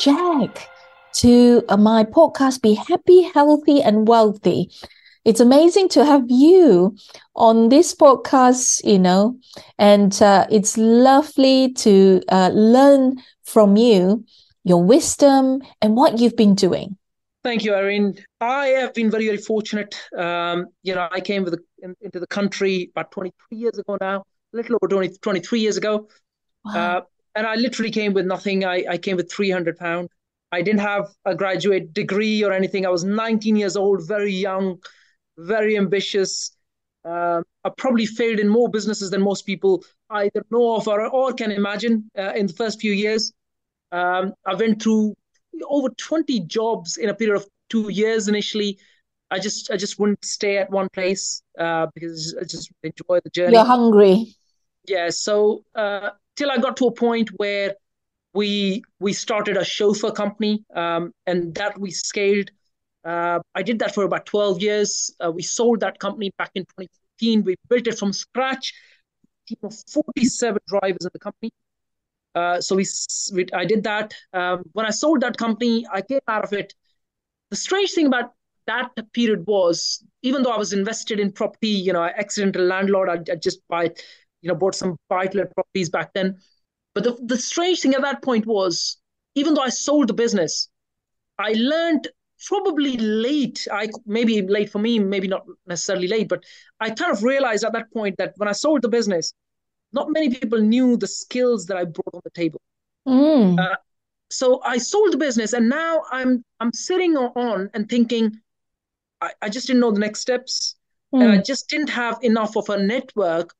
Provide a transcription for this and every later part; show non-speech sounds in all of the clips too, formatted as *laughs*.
Jack, to uh, my podcast, Be Happy, Healthy, and Wealthy. It's amazing to have you on this podcast, you know, and uh, it's lovely to uh, learn from you your wisdom and what you've been doing. Thank you, Irene. I have been very, very fortunate. Um, you know, I came the, in, into the country about 23 years ago now, a little over 20, 23 years ago. Wow. Uh, and I literally came with nothing. I, I came with 300 pounds. I didn't have a graduate degree or anything. I was 19 years old, very young, very ambitious. Uh, I probably failed in more businesses than most people either know of or, or can imagine uh, in the first few years. Um, I went through over 20 jobs in a period of two years initially. I just I just wouldn't stay at one place uh, because I just enjoy the journey. You're hungry. Yeah. So uh, till I got to a point where we we started a chauffeur company, um, and that we scaled. Uh, I did that for about 12 years. Uh, we sold that company back in 2014. We built it from scratch. Team of 47 drivers in the company. Uh, so we, we, I did that. Um, when I sold that company, I came out of it. The strange thing about that period was, even though I was invested in property, you know, accidental landlord, I, I just buy, you know, bought some buy-to-let properties back then. But the, the strange thing at that point was, even though I sold the business, I learned probably late. I maybe late for me, maybe not necessarily late, but I kind of realized at that point that when I sold the business, not many people knew the skills that I brought on the table. Mm. Uh, so I sold the business, and now I'm I'm sitting on and thinking, I, I just didn't know the next steps, mm. and I just didn't have enough of a network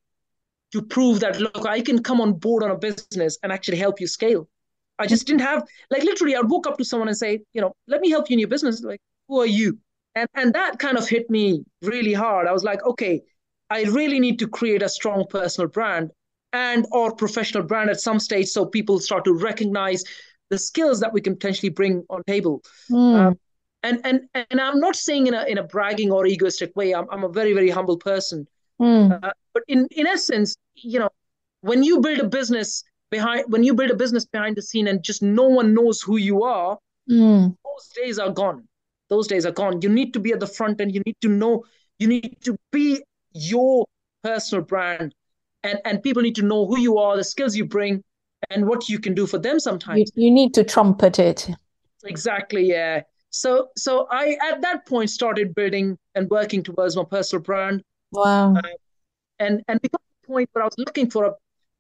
to prove that look, I can come on board on a business and actually help you scale. I just didn't have like literally I'd walk up to someone and say, you know, let me help you in your business. Like, who are you? And and that kind of hit me really hard. I was like, okay, I really need to create a strong personal brand and or professional brand at some stage so people start to recognize the skills that we can potentially bring on table mm. um, and and and i'm not saying in a in a bragging or egoistic way i'm, I'm a very very humble person mm. uh, but in in essence you know when you build a business behind when you build a business behind the scene and just no one knows who you are mm. those days are gone. Those days are gone. You need to be at the front and you need to know you need to be your personal brand. And and people need to know who you are the skills you bring and what you can do for them sometimes. You, you need to trumpet it. Exactly yeah. So so i at that point started building and working towards my personal brand wow uh, and and because the point where i was looking for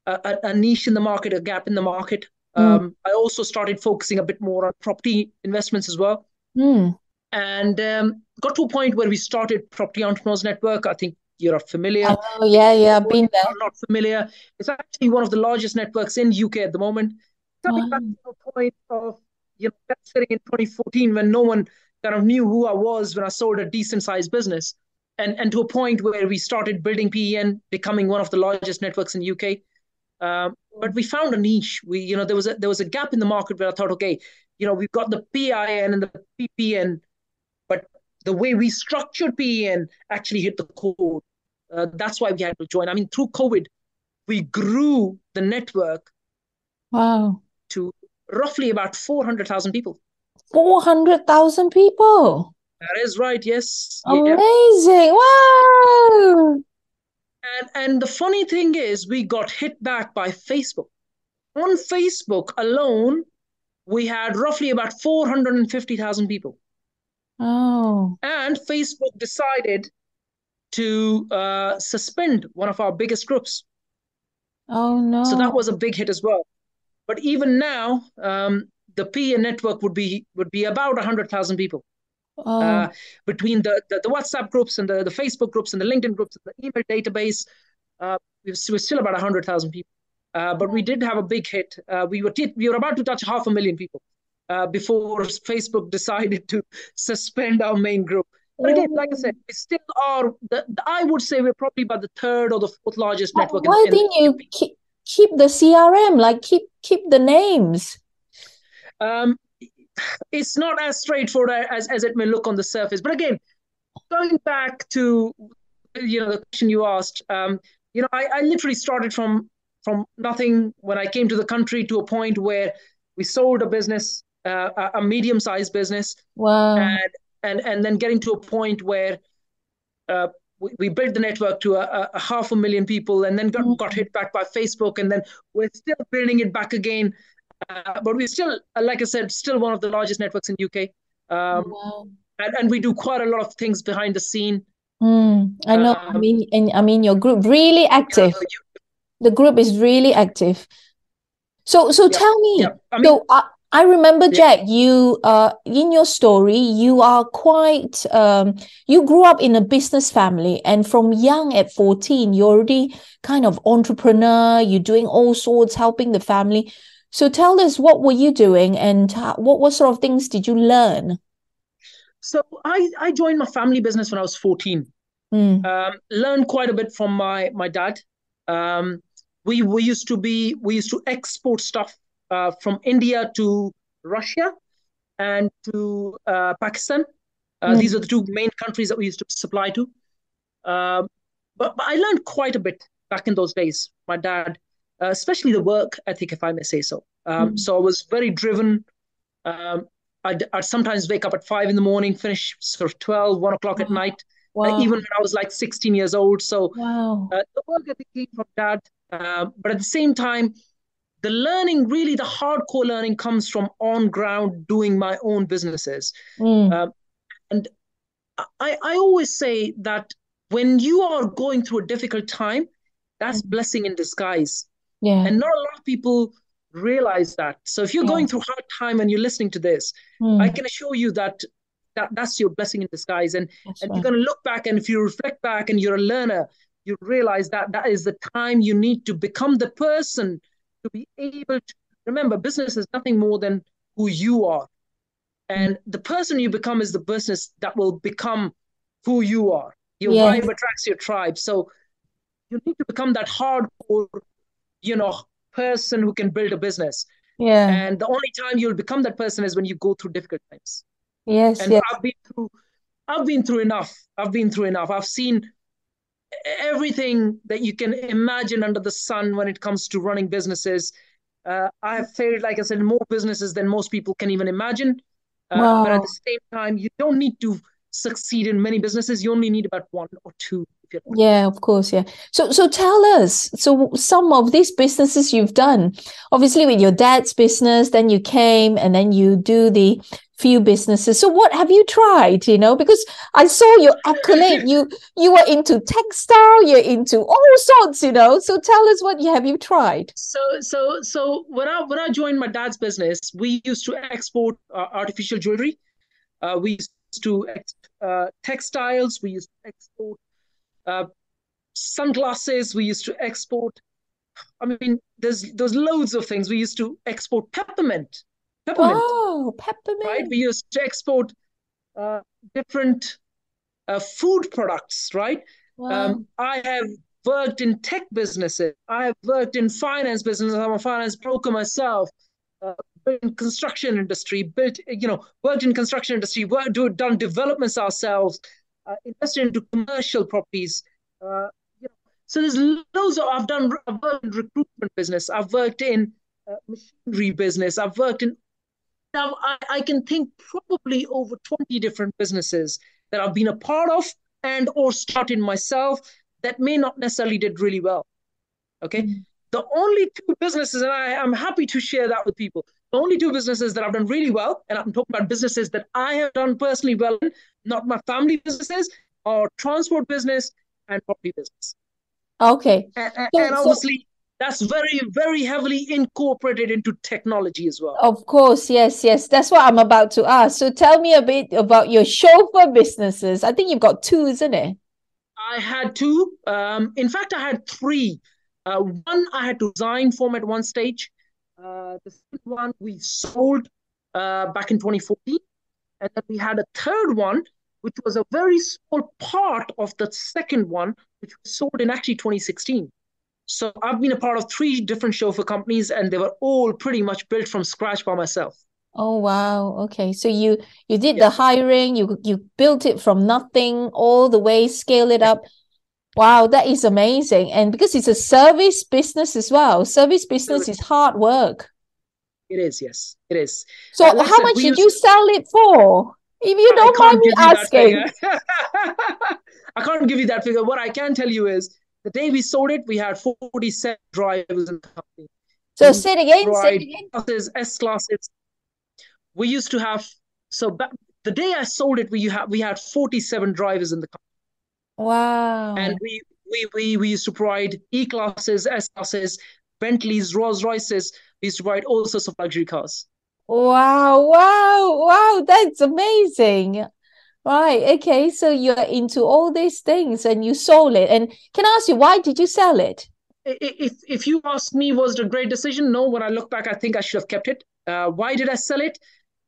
a, a, a niche in the market a gap in the market mm. um, i also started focusing a bit more on property investments as well mm. and um, got to a point where we started property entrepreneurs network i think you're familiar. Oh, yeah, yeah, I've been there. Not familiar. It's actually one of the largest networks in UK at the moment. Coming wow. back to the point of you know sitting in 2014 when no one kind of knew who I was when I sold a decent sized business, and and to a point where we started building PEN, becoming one of the largest networks in the UK. Um, but we found a niche. We you know there was a there was a gap in the market where I thought, okay, you know we've got the PIN and the PPN, but the way we structured PEN actually hit the code. Uh, that's why we had to join. I mean, through COVID, we grew the network. Wow. To roughly about 400,000 people. 400,000 people. That is right, yes. Amazing. Yeah. Wow. And, and the funny thing is, we got hit back by Facebook. On Facebook alone, we had roughly about 450,000 people. Oh. And Facebook decided to uh, suspend one of our biggest groups. Oh no! So that was a big hit as well. But even now, um, the PEN network would be would be about hundred thousand people. Oh. Uh, between the, the, the WhatsApp groups and the, the Facebook groups and the LinkedIn groups and the email database, uh, we're, we're still about hundred thousand people. Uh, but we did have a big hit. Uh, we were t- we were about to touch half a million people uh, before *laughs* Facebook decided to suspend our main group. But again, like I said, we still are. The, the, I would say we're probably about the third or the fourth largest network. Why in, didn't you keep, keep the CRM? Like keep keep the names. Um, it's not as straightforward as as it may look on the surface. But again, going back to you know the question you asked, um, you know, I, I literally started from from nothing when I came to the country to a point where we sold a business, uh, a medium-sized business. Wow. And and and then getting to a point where uh, we, we built the network to a, a, half a million people, and then got, mm-hmm. got hit back by Facebook, and then we're still building it back again. Uh, but we're still, uh, like I said, still one of the largest networks in UK. Um, wow. and, and we do quite a lot of things behind the scene. Mm, I know. Um, I mean, and I mean, your group really active. You, the group is really active. So, so yeah, tell me. Yeah. I mean, so, uh, I remember, yeah. Jack, you uh in your story, you are quite um you grew up in a business family and from young at 14, you're already kind of entrepreneur, you're doing all sorts, helping the family. So tell us what were you doing and what what sort of things did you learn? So I I joined my family business when I was 14. Mm. Um, learned quite a bit from my my dad. Um, we we used to be we used to export stuff uh, from India to Russia and to uh, Pakistan. Uh, mm. These are the two main countries that we used to supply to. Um, but, but I learned quite a bit back in those days. My dad, uh, especially the work ethic, if I may say so. Um, mm. So I was very driven. Um, I'd, I'd, sometimes wake up at five in the morning, finish sort of 12, 1 o'clock wow. at night, uh, even when I was like 16 years old. So wow. Uh, the work ethic came from dad. but at the same time, the learning really the hardcore learning comes from on ground doing my own businesses mm. uh, and I, I always say that when you are going through a difficult time that's mm. blessing in disguise yeah and not a lot of people realize that so if you're yeah. going through hard time and you're listening to this mm. i can assure you that that that's your blessing in disguise and that's and right. you're going to look back and if you reflect back and you're a learner you realize that that is the time you need to become the person to be able to remember business is nothing more than who you are. And the person you become is the business that will become who you are. Your yes. vibe attracts your tribe. So you need to become that hardcore, you know, person who can build a business. Yeah. And the only time you'll become that person is when you go through difficult times. Yes. And yes. I've been through I've been through enough. I've been through enough. I've seen everything that you can imagine under the sun when it comes to running businesses. Uh, I have failed, like I said, more businesses than most people can even imagine. Uh, wow. But at the same time, you don't need to succeed in many businesses. You only need about one or two. Yeah, of course. Yeah. So, so tell us. So, some of these businesses you've done, obviously, with your dad's business, then you came and then you do the few businesses. So what have you tried? You know, because I saw your accolade. You you were into textile. You're into all sorts. You know. So tell us what you have you tried. So so so when I when I joined my dad's business, we used to export uh, artificial jewelry. Uh, we used to uh, textiles. We used to export uh, sunglasses. We used to export. I mean, there's there's loads of things. We used to export peppermint peppermint. Oh, peppermint. Right? We used to export uh, different uh, food products, right? Wow. Um, I have worked in tech businesses. I have worked in finance businesses. I'm a finance broker myself. Uh, in construction industry, built, you know, worked in construction industry, worked, do, done developments ourselves, uh, invested into commercial properties. Uh, you know, so there's loads of, I've done, I've worked in recruitment business. I've worked in uh, machinery business. I've worked in now, I, I can think probably over 20 different businesses that I've been a part of and or started myself that may not necessarily did really well. Okay. Mm-hmm. The only two businesses, and I, I'm happy to share that with people, the only two businesses that I've done really well, and I'm talking about businesses that I have done personally well, not my family businesses, or transport business and property business. Okay. And, so, and obviously, that's very very heavily incorporated into technology as well. Of course yes yes. That's what i'm about to ask. So tell me a bit about your chauffeur businesses. I think you've got two isn't it? I had two. Um, in fact i had three. Uh, one i had to design form at one stage. Uh, the second one we sold uh, back in 2014 and then we had a third one which was a very small part of the second one which was sold in actually 2016 so I've been a part of three different chauffeur companies, and they were all pretty much built from scratch by myself. Oh wow! Okay, so you you did yeah. the hiring, you you built it from nothing all the way, scale it up. Wow, that is amazing! And because it's a service business as well, service business is hard work. It is, yes, it is. So, Uh, how much did you sell it for? If you don't mind me give you that asking. *laughs* I can't give you that figure. What I can tell you is the day we sold it, we had 47 drivers in the company. So, say it again, say it again. Classes, S classes. We used to have so back the day I sold it, we had we had 47 drivers in the company. Wow. And we we we we used to provide E classes, S classes, Bentleys, Rolls Royces. We used to provide all sorts of luxury cars. Wow, wow, wow, that's amazing. Right, okay, so you're into all these things and you sold it. And can I ask you, why did you sell it? If if you ask me, was it a great decision? No. When I look back, I think I should have kept it. Uh, why did I sell it?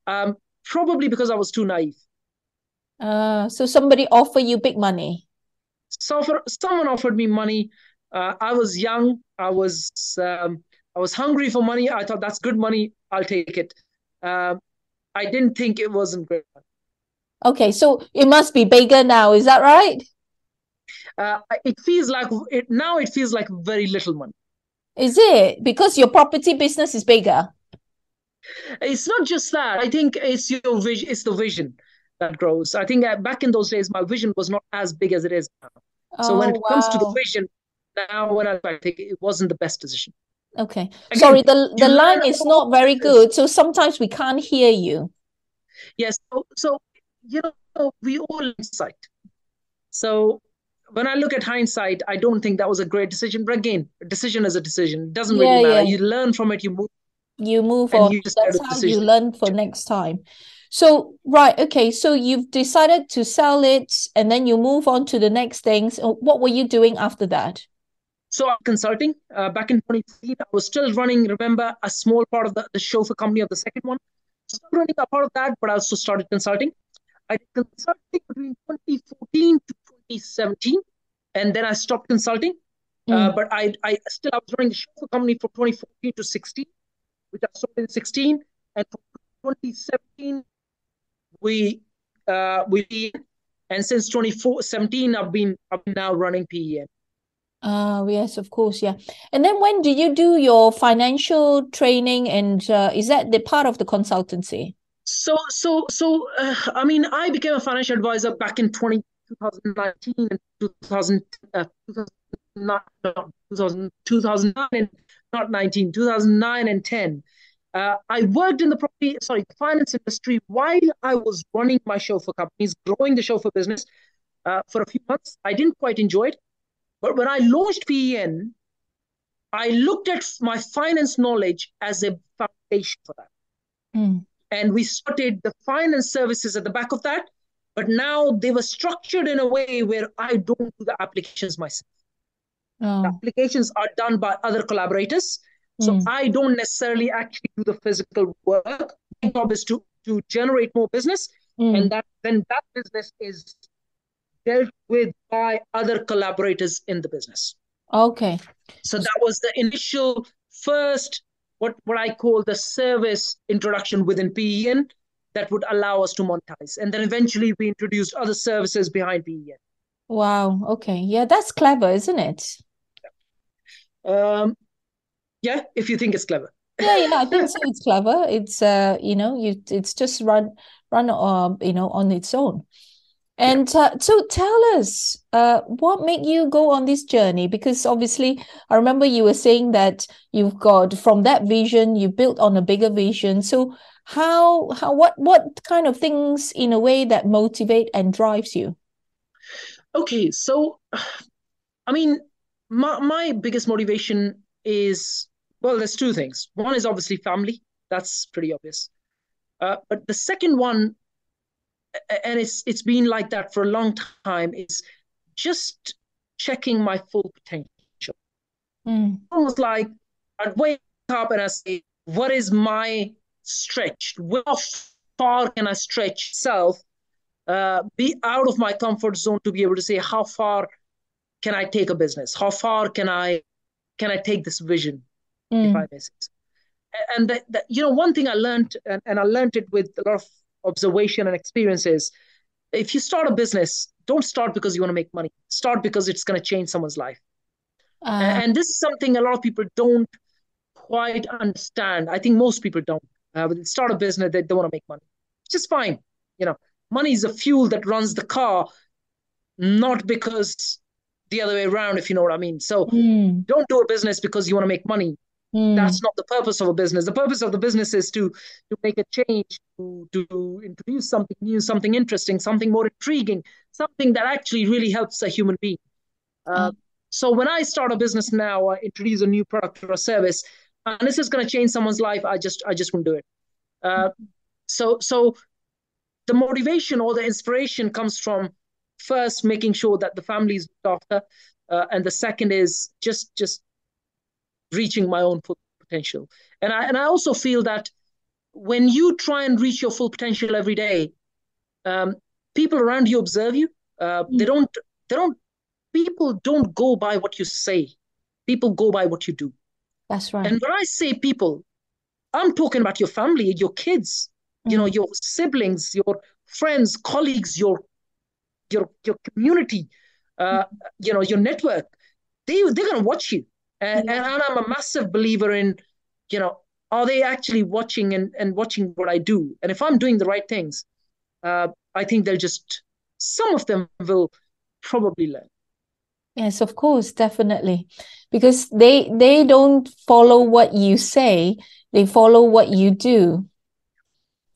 Um, probably because I was too naive. Uh, so somebody offered you big money. So for, someone offered me money. Uh, I was young. I was um, I was hungry for money. I thought that's good money. I'll take it. Um, I didn't think it wasn't money. Okay, so it must be bigger now, is that right? Uh, it feels like it now. It feels like very little money. Is it? Because your property business is bigger. It's not just that. I think it's your vision. It's the vision that grows. I think uh, back in those days, my vision was not as big as it is now. So when Oh, it comes to the vision, now when I think it wasn't the best decision. Okay. Again, Sorry, the the line is not very good, so sometimes we can't hear you. Yes. So, so you know, we all insight. So when I look at hindsight, I don't think that was a great decision. But again, a decision is a decision. It doesn't Yeah, really matter. yeah. You learn from it. You move. You move on. you That's how you learn for next time. So, right, okay, so you've decided to sell it and then you move on to the next things. What were you doing after that? So I'm consulting. Uh, back in 2015, I was still running. Remember, a small part of the, the chauffeur company of the second one. Still running a part of that, but I also started consulting. I did consulting between 2014 to 2017, and then I stopped consulting. Uh, Mm. but I, I still I was running the chauffeur company from 2014 to 16, which I sold in 16, and from 2017 we uh we and since 2017 I've been I've been now running E Ah, yes, of course, yeah. And then when do you do your financial training and uh, is that the part of the consultancy? So so so uh, I mean I became a financial advisor back in 20, 2019 and 2000 uh, 2009 no, 2000, 2009 and not 19 2009 and 10 uh, I worked in the property sorry finance industry while I was running my chauffeur companies growing the chauffeur business uh, for a few months I didn't quite enjoy it but when I launched PEN I looked at my finance knowledge as a foundation for that Mm. and we started the finance services at the back of that but now they were structured in a way where i don't do the applications myself the Oh, applications are done by other collaborators so mm. i don't necessarily actually do the physical work my job is to to generate more business Mm. and that then that business is dealt with by other collaborators in the business Okay. so that was the initial first what what I call the service introduction within PEN that would allow us to monetize. And then eventually we introduced other services behind PEN. Wow. Okay. Yeah, that's clever, isn't it? Um, yeah, if you think it's clever. Yeah, yeah, I think so. It's clever. It's uh, you know, you it's just run run um, you know, on its own. And uh, so tell us, uh, what made you go on this journey? Because obviously, I remember you were saying that you've got from that vision, you built on a bigger vision. So how how what what kind of things in a way that motivate and drives you? Okay, so I mean, my my biggest motivation is well, there's two things. One is obviously family. That's pretty obvious. Uh, but the second one, and it's it's been like that for a long time, is just checking my full potential. Mm, Almost like I'd wake up and I say, what is my stretch? How far can I stretch self? Uh, be out of my comfort zone to be able to say how far can I take a business? How far can I can I take this vision, if I mm, may say so? A- And that, that you know, one thing I learned, and, and I learned it with a lot of observation and experiences. If you start a business, don't start because you want to make money. Start because it's going to change someone's life. uh, And this is something a lot of people don't quite understand. I think most people don't. Uh, they start a business, they, don't want to make money, which is fine. You know, money is the fuel that runs the car, not because the other way around, if you know what I mean. So mm. don't do a business because you want to make money. Mm. That's not the purpose of a business. The purpose of the business is to to make a change, to, to introduce something new, something interesting, something more intriguing, something that actually really helps a human being. Uh, mm. So when I start a business now, I introduce a new product or a service, and this is going to change someone's life, I just I just won't do it. Uh, so so the motivation or the inspiration comes from first making sure that the family is looked after, uh, and the second is just just reaching my own full potential. And I and I also feel that when you try and reach your full potential every day, um, people around you observe you. Uh, mm. They don't. They don't. People don't go by what you say. People go by what you do. That's right. And when I say people, I'm talking about your family, your kids, mm. you know, mm. your siblings, your friends, colleagues, your your your community, uh, mm. you know, your network. They they're gonna watch you. And, and I'm a massive believer in, you know, are they actually watching and, and watching what I do? And if I'm doing the right things, uh, I think they'll just, some of them will probably learn. Yes, of course, definitely. Because they they don't follow what you say, they follow what you do.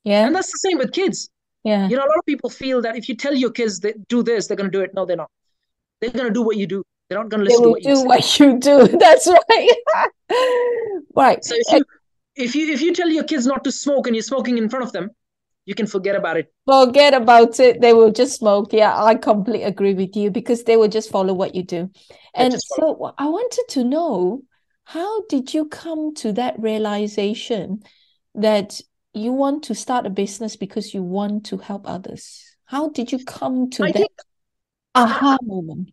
Yeah. And that's the same with kids. Yeah. You know, a lot of people feel that if you tell your kids that do this, they're gonna do it. No, they're not. They're gonna do what you do. They're not going to listen to what do you what you do. *laughs* *laughs* That's right. *laughs* right. So if you if you if you tell your kids not to smoke and you're smoking in front of them, you can forget about it. Forget about it. They will just smoke. Yeah, I completely agree with you because they will just follow what you do. And so I wanted to know how did you come to that realization that you want to start a business because you want to help others? How did you come to I that aha moment?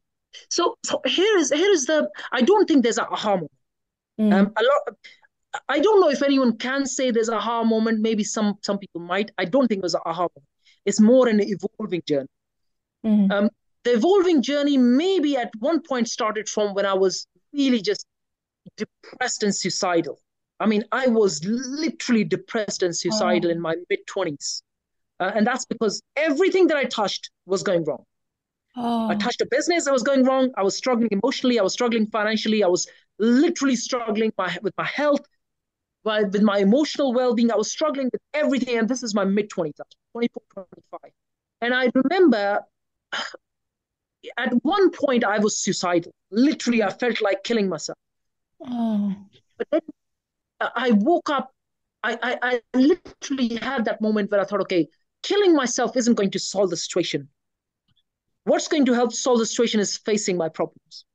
So, so here is here is the. I don't think there's a aha moment. Mm. Um, a lot. I don't know if anyone can say there's a aha moment. Maybe some some people might. I don't think there's a aha moment. It's more an evolving journey. Mm. Um, the evolving journey maybe at one point started from when I was really just depressed and suicidal. I mean, I was literally depressed and suicidal oh. in my mid 20s. Uh, and that's because everything that I touched was going wrong. Oh. I touched a business that was going wrong. I was struggling emotionally. I was struggling financially. I was literally struggling my, with my health, with my emotional well being. I was struggling with everything. And this is my mid 20s, 24, 25. And I remember *sighs* at one point I was suicidal. Literally, I felt like killing myself. Oh. But then uh, I woke up. I, I, I literally had that moment where I thought, okay, killing myself isn't going to solve the situation what's going to help solve the situation is facing my problems.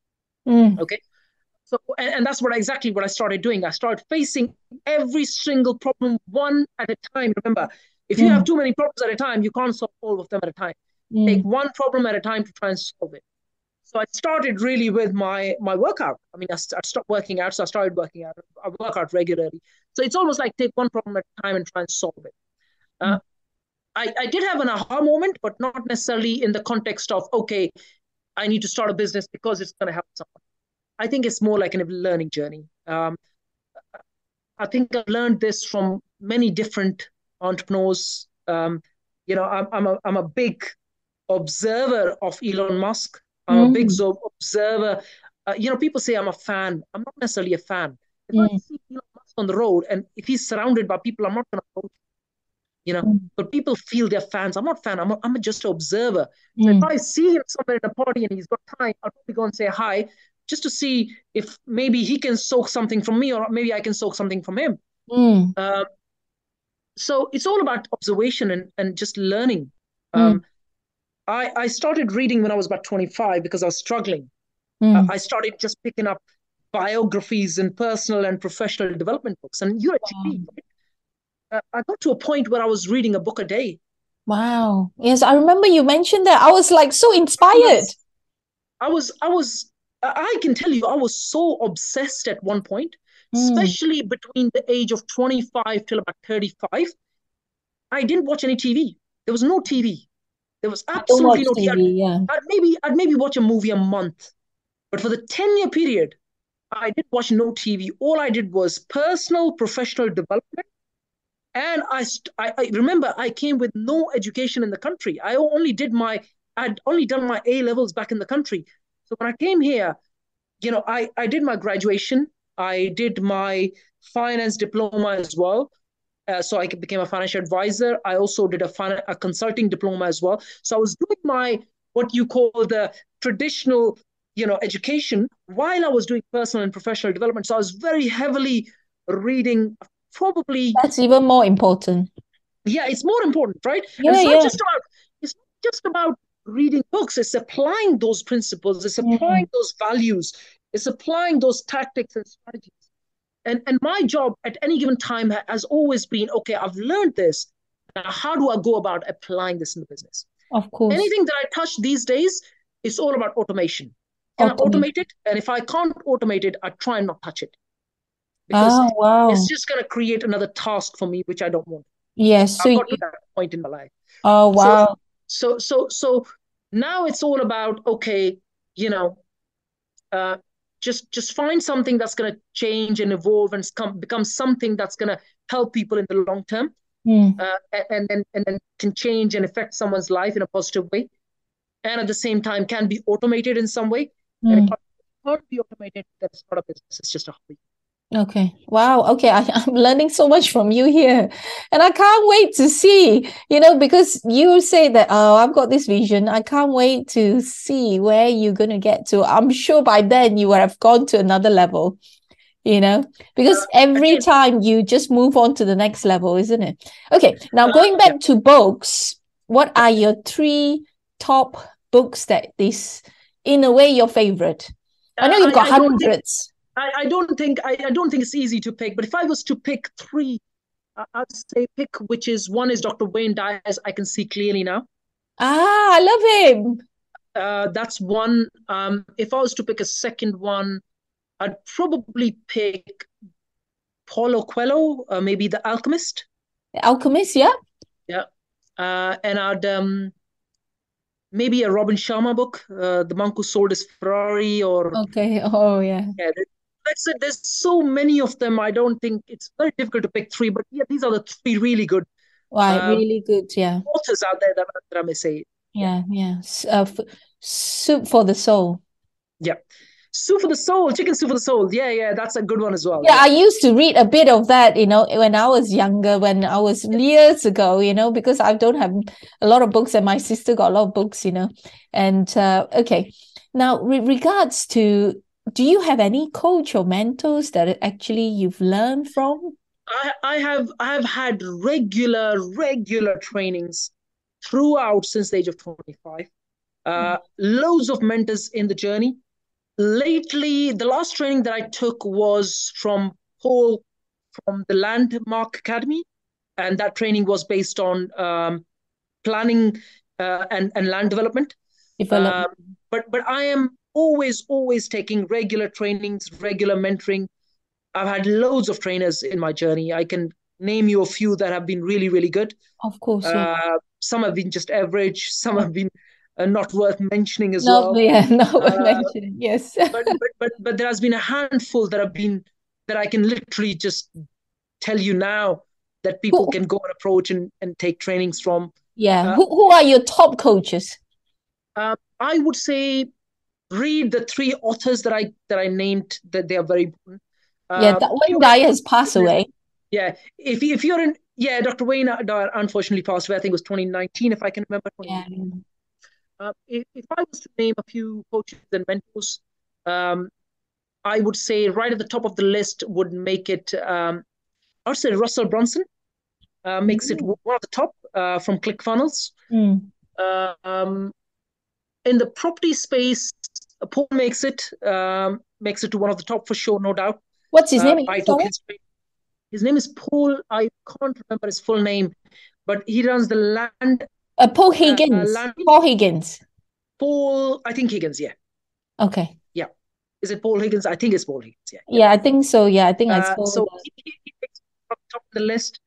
Mm. Okay. So, and, and, that's what exactly what I started doing. I started facing every single problem one at a time. Remember, if you mm. have too many problems at a time, you can't solve all of them at a time. Mm. Take one problem at a time to try and solve it. So I started really with my my workout. I mean, I, I stopped working out, so I started working out. I work out regularly. So it's almost like take one problem at a time and try and solve it. Uh, mm. I, I did have an aha moment, but not necessarily in the context of, okay, I need to start a business because it's going to help someone. I think it's more like a learning journey. Um, I think I've learned this from many different entrepreneurs. Um, you know, I'm, I'm, a, I'm a big observer of Elon Musk. I'm mm. a big mm. observer. Uh, you know, people say I'm a fan. I'm not necessarily a fan. If mm. I see Elon Musk on the road and if he's surrounded by people, I'm not going to approach you know mm. but people feel they're fans i'm not fan i'm, a, I'm just an observer so mm. if i see him somewhere in a party and he's got time i'll probably go and say hi just to see if maybe he can soak something from me or maybe i can soak something from him mm. uh, so it's all about observation and, and just learning mm. um, I, I started reading when i was about 25 because i was struggling mm. uh, i started just picking up biographies and personal and professional development books and you actually wow. right? I got to a point where I was reading a book a day. Wow. Yes, I remember you mentioned that. I was like so inspired. I was, I was, I can tell you, I was so obsessed at one point, mm. especially between the age of 25 till about 35. I didn't watch any TV. There was no TV. There was absolutely no TV. TV. Yeah. I'd maybe, I'd maybe watch a movie a month. But for the 10 year period, I did watch no TV. All I did was personal, professional development. And I, I, I remember I came with no education in the country. I only did my, I'd only done my A levels back in the country. So when I came here, you know, I, I did my graduation. I did my finance diploma as well. Uh, so I became a financial advisor. I also did a, fin- a consulting diploma as well. So I was doing my what you call the traditional, you know, education while I was doing personal and professional development. So I was very heavily reading. Probably that's even more important. Yeah, it's more important, right? Yeah, it's not yeah. just about it's not just about reading books. It's applying those principles. It's applying those values. It's applying those tactics and strategies and, and my job at any given time has always been okay, I've learned this. Now, how do I go about applying this in the business? Of course. Anything that I touch these days, it's all about automation. Can automate. I automate it? And if I can't automate it, I try and not touch it. Because oh, wow. it's just going to create another task for me, which I don't want. Yes. So I've got you... to that point in my life. Oh, wow. So, so, so, so now it's all about, okay, you know, uh, just just find something that's going to change and evolve and come, become something that's going to help people in the long term mm. uh, and then and then can change and affect someone's life in a positive way and at the same time can be automated in some way mm. and it can't be automated that's not a business it's just a hobby Okay. Wow. Okay. I, *laughs* am learning so much from you here. And I can't wait to see, you know, because you say that, oh, I've got this vision. I can't wait to see where you're going to get to. I'm sure by then you would have gone to another level, you know, because every time you just move on to the next level, isn't it? Okay. Now, going back to books, what are your three top books that this, in a way, your favorite? I know you've got hundreds. I, I don't think I, I don't think it's easy to pick. But if I was to pick three, I'd say pick which is one is Dr. Wayne Dyer's. I can see clearly now. Ah, I love him. Uh, that's one. Um, if I was to pick a second one, I'd probably pick Paulo Coelho, uh, maybe The Alchemist. The Alchemist, yeah. Yeah. Uh, and I'd um, maybe a Robin Sharma book, uh, The Monk Who Sold His Ferrari, or okay. Oh yeah. Yeah, like I said, there's so many of them. I don't think it's very difficult to pick three, but yeah, these are the three really good. Right, um, really good. Yeah. Authors out there that, that I may say. Yeah, yeah. Uh, soup for the soul. Yeah. Soup for the soul, chicken soup for the soul. Yeah, yeah, that's a good one as well. Yeah, yeah, I used to read a bit of that, you know, when I was younger, when I was years ago, you know, because I don't have a lot of books and my sister got a lot of books, you know. And uh, okay, now with regards to do you have any coach or mentors that actually you've learned from? I, I have I have had regular regular trainings throughout since the age of 25. Uh, mm. Loads of mentors in the journey. Lately, the last training that I took was from Paul from the Landmark Academy, and that training was based on um, planning uh, and and land development. development. Uh, but but I am always, always taking regular trainings, regular mentoring. I've had loads of trainers in my journey. I can name you a few that have been really, really good. Of course. Yeah. Uh, some have been just average. Some have been uh, not worth mentioning as not, well. Yeah, *laughs* not worth uh, mentioning. Yes. *laughs* but, but, but but there has been a handful that have been that I can literally just tell you now that people who, can go and approach and, and take trainings from. Yeah. Uh, who, who are your top coaches? Uh, I would say read the three authors that I that I named that they are very important. Yeah, uh, that Wayne Dyer has passed away. Yeah, if if you're in yeah, Dr. Wayne Dyer unfortunately passed away. I think it was 2019, if I can remember. Yeah. Uh, if, if I was to name a few coaches and mentors, um, I would say right at the top of the list would make it. Um, I would say Russell Brunson uh, makes mm. it one of the top uh, from ClickFunnels. Mm. um, in the property space, Paul makes it um, makes it to one of the top for sure, no doubt. What's his uh, name? His, his name is Paul. I can't remember his full name, but he runs the land. Uh, Paul uh, Higgins. Uh, land, Paul Higgins. Paul, I think Higgins. Yeah. Okay. Yeah. Is it Paul Higgins? I think it's Paul Higgins. Yeah. Yeah, I think so. Yeah, I think I uh, so. He, he, makes top of the list.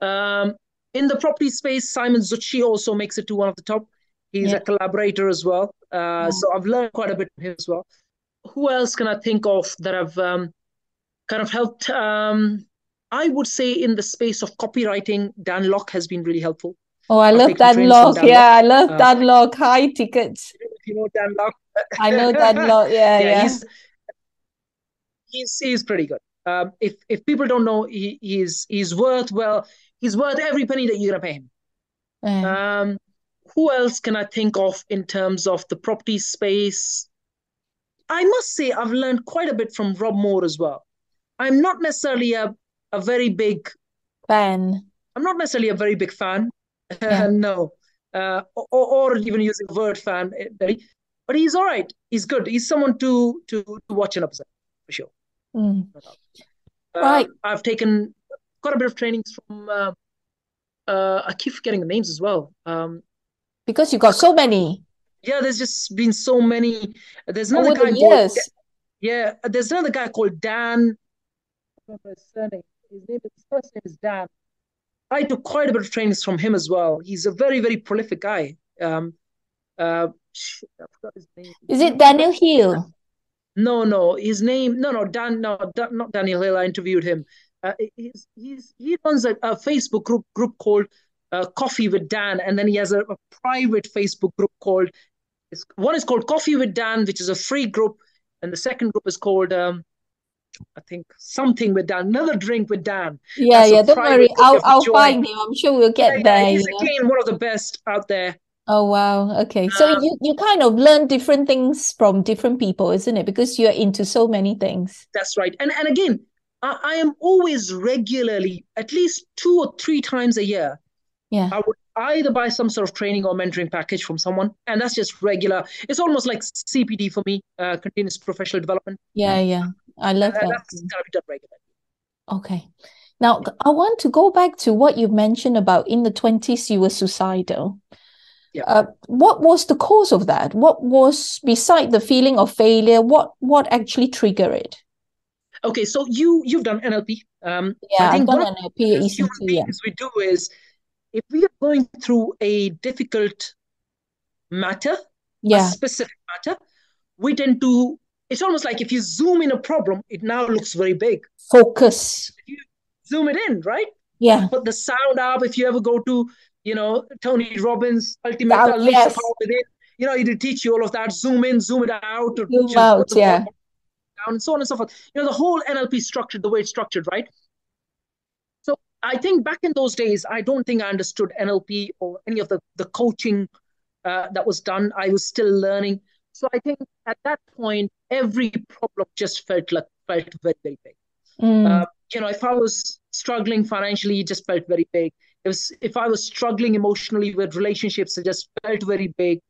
Um, in the property space, Simon Zutshi also makes it to one of the top. He's yeah. a collaborator as well. Uh, yeah. So I've learned quite a bit from him as well. who else can I think of that I've um, kind of helped? Um, I would say in the space of copywriting, Dan Lok has been really helpful. Oh, I I've love Dan from Dan Yeah, Lok. I love Uh, Dan Lok. High tickets. *laughs* You know Dan Lok, I know Dan Lok. *laughs* Yeah, yeah, yeah. he's he's he's pretty good. Um, if if people don't know, he he's he's worth well, he's worth every penny that you're gonna pay him. Yeah. Um, who else can I think of in terms of the property space? I must say I've learned quite a bit from Rob Moore as well. I'm not necessarily a, a very big Fan. I'm not necessarily a very big fan. *laughs* Yeah. no. Uh, or, or even using the word fan, eh, but he's all right. He's good. He's someone to to, to watch and observe for sure. Mm. doubt. Right. Uh, I've taken quite a bit of trainings from. Uh, uh, I keep forgetting the names as well. Um, Because you got so many yeah, there's just been so many. There's another over guy the called yeah. There's another guy called Dan. I don't remember his surname. His name, his first name is Dan. I took quite a bit of trainings from him as well. He's a very, very prolific guy. Um, uh, shit, I forgot his name. Is it Daniel Hill? No, no, his name. No, no, Dan. No, Dan, not Daniel Hill. I interviewed him. Uh, he's he's he runs a, a Facebook group group called uh, Coffee with Dan, and then he has a, a private Facebook group called. It's, one is called Coffee with Dan, which is a free group, and the second group is called um, I think something with Dan, another drink with Dan. Yeah, yeah. Don't worry. I'll I'll find him. I'm sure we'll get yeah, there, he's you know. again one of the best out there. Oh wow. Okay. So Uh, you you kind of learn different things from different people, isn't it? Because you're into so many things. That's right. And and again, I, I am always regularly, at least two or three times a year, Yeah. I would either buy some sort of training or mentoring package from someone, and that's just regular. It's almost like CPD for me, uh, continuous professional development, Yeah, yeah. I love and that. that's gotta be done regularly. Okay. Now, I want to go back to what you mentioned about in the 20s you were suicidal. Yeah. Uh, what was the cause of that? What was beside the feeling of failure? What what actually triggered it? Okay, so you you've done NLP. Um, Yeah, I I've done one of an the LP, things human ECT, yeah. beings we do is if we are going through a difficult matter, a specific matter, we tend to. It's almost like if you zoom in a problem, it now looks very big. focus. If you zoom it in, right? Yeah, put the sound up. If you ever go to, you know, Tony Robbins' Ultimate yes. Within, you know, it'll teach you all of that. Zoom in, zoom it out, or Zoom out, yeah. down, and so on and so forth. You know, the whole NLP structured the way it's structured, right? I think back in those days, I don't think I understood NLP or any of the the coaching uh, that was done. I was still learning. So I think at that point, every problem just felt like felt very very big. Mm, Uh, you know, if I was struggling financially, it just felt very big. Was, if I was struggling emotionally with relationships, it just felt very big.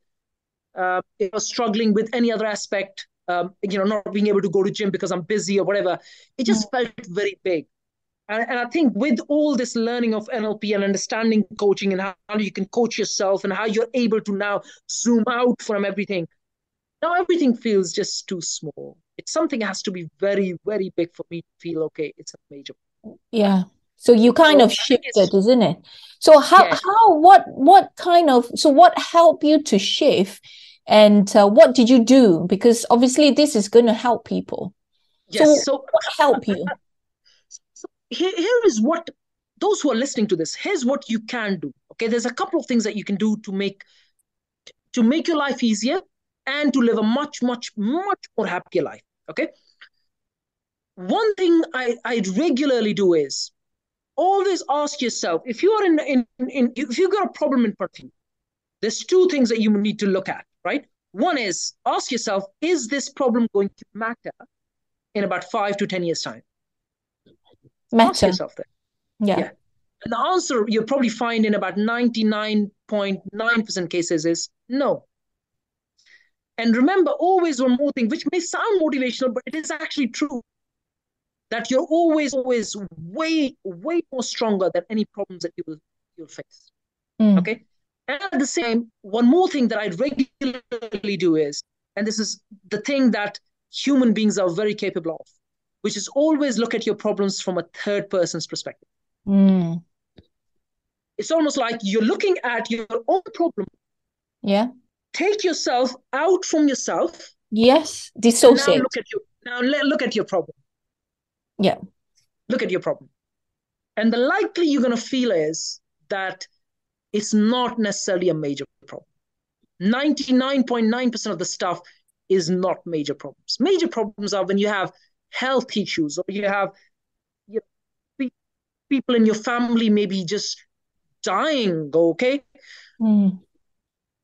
Uh, if I was struggling with any other aspect, um, you know, not being able to go to gym because I'm busy or whatever, it just felt very big. And, and I think with all this learning of NLP and understanding coaching and how, you can coach yourself and how you're able to now zoom out from everything, now everything feels just too small. It's something that has to be very, very big for me to feel okay. It's a major. yeah. So you kind So of shifted, isn't it? So how Yeah. how what what kind of so what helped you to shift, and uh, what did you do? Because obviously this is going to help people. Yes. So, What helped you? Here, here is what those who are listening to this. Here's what you can do. Okay, there's a couple of things that you can do to make to make your life easier and to live a much, much, much more happier life. Okay. One thing I, I regularly do is always ask yourself if you are in, in, in if you've got a problem in you, there's two things that you need to look at, right? One is ask yourself, is this problem going to matter in about five to 10 years' time? Ask Matter. yourself that. Yeah. Yeah. And the answer you'll probably find in about 99.9% cases is no. And remember, always one more thing, which may sound motivational, but it is actually true that you're always, always way, way more stronger than any problems that you will you'll face. Mm. Okay. And at the same, one more thing that I regularly do is, and this is the thing that human beings are very capable of, which is always look at your problems from a third person's perspective. Mm. It's almost like you're looking at your own problem, Yeah. take yourself out from yourself, Yes, dissociate. Now look at your now look at your problem. Yeah. Look at your problem. And the likely you're going to feel is that it's not necessarily a major problem. 99.9% of the stuff is not major problems. Major problems are when you have health issues or you have you know, people in your family maybe just dying, okay? Mm.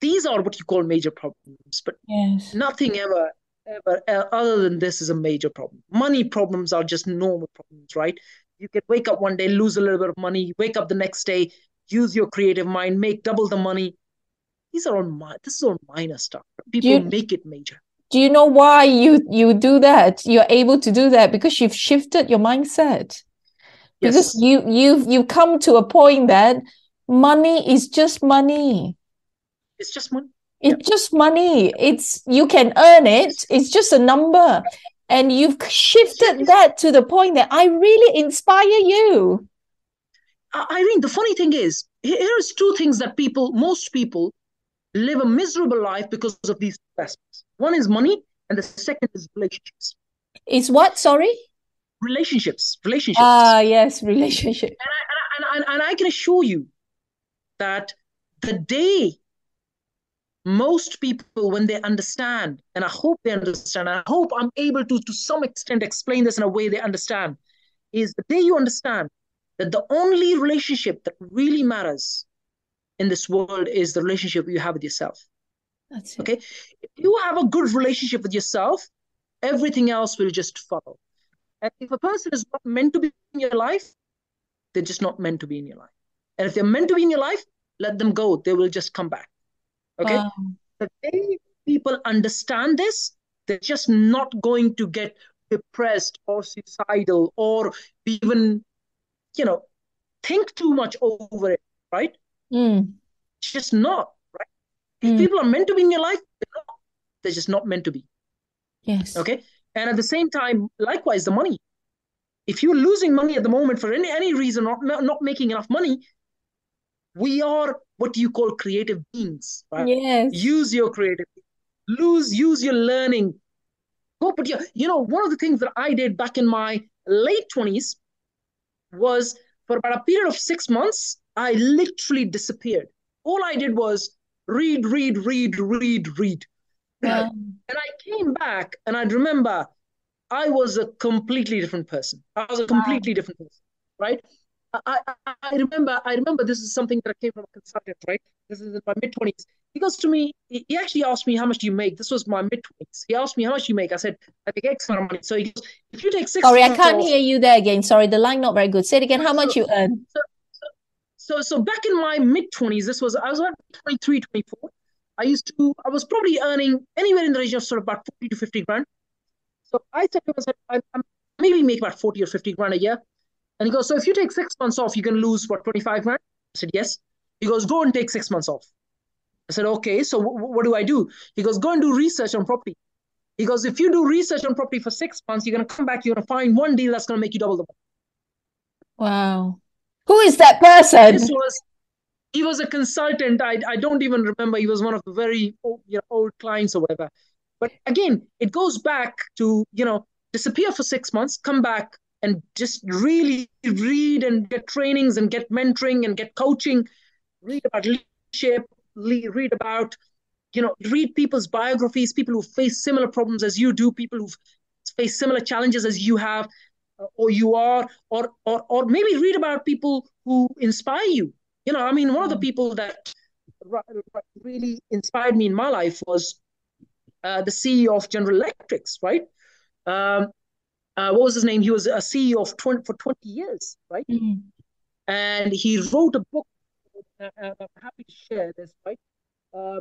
These are what you call major problems, but yes. nothing ever, ever other than this is a major problem. Money problems are just normal problems, right? You can wake up one day, lose a little bit of money, wake up the next day, use your creative mind, make double the money. These are all this is all minor stuff. People you, make it major. Do you know why you you do that? You're able to do that because you've shifted your mindset. Yes. Because you you've you've come to a point that money is just money. It's just money. It's yeah. just money. It's you can earn it. It's just a number. And you've shifted that to the point that I really inspire you. Irene, the funny thing is, here's two things that people, most people, live a miserable life because of these aspects. One is money, and the second is relationships. Is what? Sorry. Relationships. Relationships. Ah, yes, *laughs* relationship. And I, and, I, and I can assure you that the day most people, when they understand, and I hope they understand, I hope I'm able to, to some extent, explain this in a way they understand, is the day you understand that the only relationship that really matters in this world is the relationship you have with yourself. That's it. Okay. If you have a good relationship with yourself, everything else will just follow. And if a person is not meant to be in your life, they're just not meant to be in your life. And if they're meant to be in your life, let them go. They will just come back. Okay. Wow. The day people understand this, they're just not going to get depressed or suicidal or even you know, think too much over it, right? Mm. It's just not, mm. people are meant to be in your life, they're, they're just not meant to be. Yes. Okay. And at the same time, likewise, the money. If you're losing money at the moment for any, any reason, not, not making enough money, we are what you call creative beings. Right? Yes. Use your creative. Lose, use your learning. Go put your, you know, one of the things that I did back in my late 20s was for about a period of six months, I literally disappeared. All I did was read, read, read, read, read. Yeah. And I came back and I remember I was a completely different person. I was a completely wow. different person, right? I, I, I remember I remember this is something that I came from a consultant, right? This is in my mid twenties. He goes to me. He actually asked me how much do you make. This was my mid twenties. He asked me how much do you make. I said I make X amount of money. So he goes, if you take six. Sorry, I can't off, hear you there again. Sorry, the line not very good. Say it again. How much you earn? So, so, so back in my mid twenties, this was I was about 23, 24. I used to I was probably earning anywhere in the region of sort of about forty to fifty grand. So I said to myself, I, maybe make about forty or fifty grand a year. And he goes, so if you take six months off, you can lose what, 25 grand? I said, yes. He goes, go and take six months off. I said, okay, so w- what do I do? He goes, go and do research on property. He goes, if you do research on property for six months, you're going to come back, you're going to find one deal that's going to make you double the money. Wow. Who is that person? This was, he was a consultant. I, I don't even remember. He was one of the very old, you know, old clients or whatever. But again, it goes back to, you know, disappear for six months, come back, and just really read and get trainings and get mentoring and get coaching, read about leadership, read about, you know, read people's biographies, people who face similar problems as you do, people who've faced similar challenges as you have or you are, or, or, or maybe read about people who inspire you. You know, I mean, one of the mm. people that really inspired me in my life was uh, the CEO of General Electrics, right? Um, uh, what was his name? He was a CEO of 20, for 20 years, right? Mm-hmm. And he wrote a book. Uh, uh I'm happy to share this, right? Uh,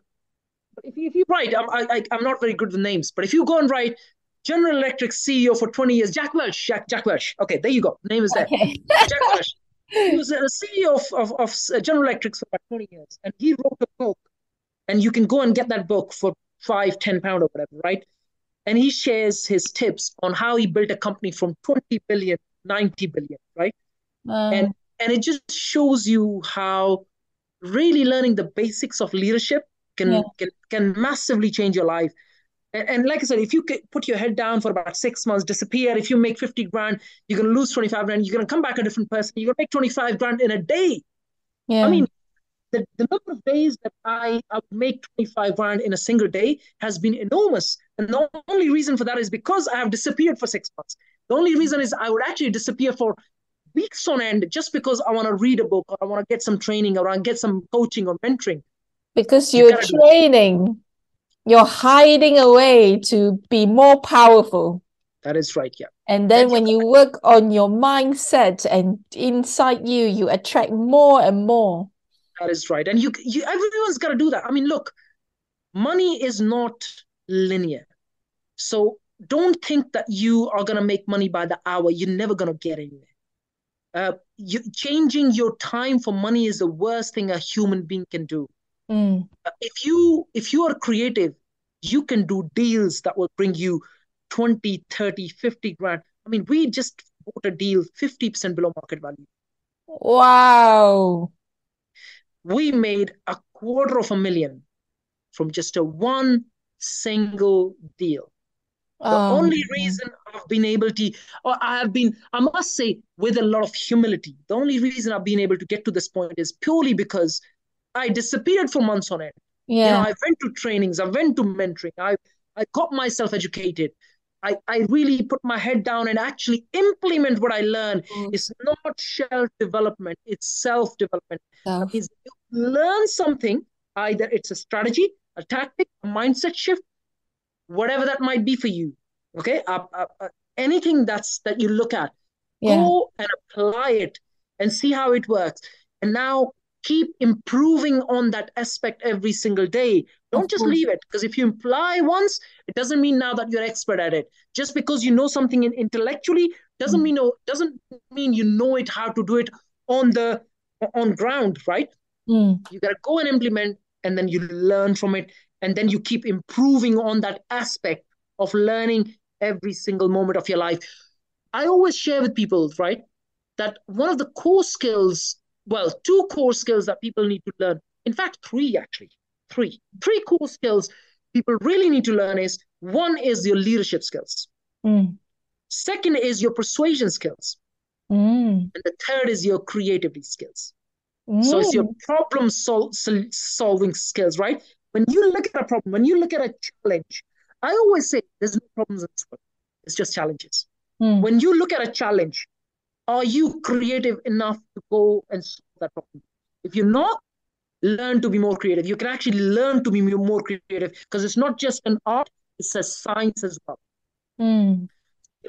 if you, if you write, I'm, I, I'm not very good with names, but if you go and write General Electric CEO for 20 years, Jack Welch, Jack, Jack Welch. Okay, there you go. Name is there. Okay. Jack Welch. He was a CEO of, of, of uh, General Electric for about 20 years. And he wrote a book. And you can go and get that book for five, 10 pound or whatever, right? and he shares his tips on how he built a company from 20 billion 90 billion right um, and and it just shows you how really learning the basics of leadership can yeah. can, can massively change your life And, and like I said, if you put your head down for about six months, disappear, if you make 50 grand, you're going to lose 25 grand, you're going to come back a different person, you're going to make 25 grand in a day. Yeah. I mean, the, the number of days that I, I would make 25 grand in a single day has been enormous. And the only reason for that is because I have disappeared for six months. The only reason is I would actually disappear for weeks on end just because I want to read a book or I want to get some training or I want to get some coaching or mentoring. Because you're you training, you're hiding away to be more powerful. That is right, yeah. And then That's when you work on your mindset and inside you, you attract more and more. That is right. And you, you everyone's got to do that. I mean, look, money is not linear. So don't think that you are going to make money by the hour. You're never going to get anywhere. Uh, you, changing your time for money is the worst thing a human being can do. Mm. If you if you are creative, you can do deals that will bring you 20, 30, 50 grand. I mean, we just bought a deal 50% below market value. Wow we made a quarter of a million from just a one single deal. The oh, only reason I've been able to, or I have been, I must say, with a lot of humility, the only reason I've been able to get to this point is purely because I disappeared for months on end. Yeah. You know, I went to trainings, I went to mentoring, I, I got myself educated. I, I really put my head down and actually implement what I learn. Mm. It's not shelf development, it's self development. Self. Learn something, either it's a strategy, a tactic, a mindset shift, whatever that might be for you. Okay, uh, uh, uh, anything that's that you look at, yeah. go and apply it and see how it works. And now keep improving on that aspect every single day. Don't just leave it because if you imply once, it doesn't mean now that you're expert at it. Just because you know something intellectually doesn't mm. mean no, doesn't mean you know it how to do it on the on ground, right? Mm. You gotta go and implement, and then you learn from it, and then you keep improving on that aspect of learning every single moment of your life. I always share with people, right, that one of the core skills well, two core skills that people need to learn. In fact, three actually. Three. Three core skills people really need to learn is one is your leadership skills. Mm. Second is your persuasion skills. Mm. And the third is your creativity skills. Mm. So it's your problem sol- sol- solving skills, right? When you look at a problem, when you look at a challenge, I always say there's no problems in this world. It's just challenges. Mm. When you look at a challenge, are you creative enough to go and solve that problem? If you're not, learn to be more creative. You can actually learn to be more creative because it's not just an art, it's a science as well. Mm.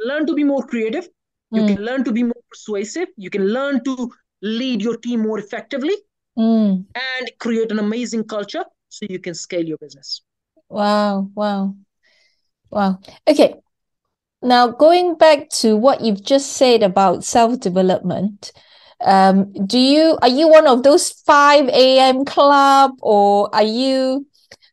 Learn to be more creative. You mm. can learn to be more persuasive. You can learn to lead your team more effectively mm. and create an amazing culture so you can scale your business. Wow, wow, wow. Okay, now, going back to what you've just said about self development, um, do you are you one of those five a.m. club, or are you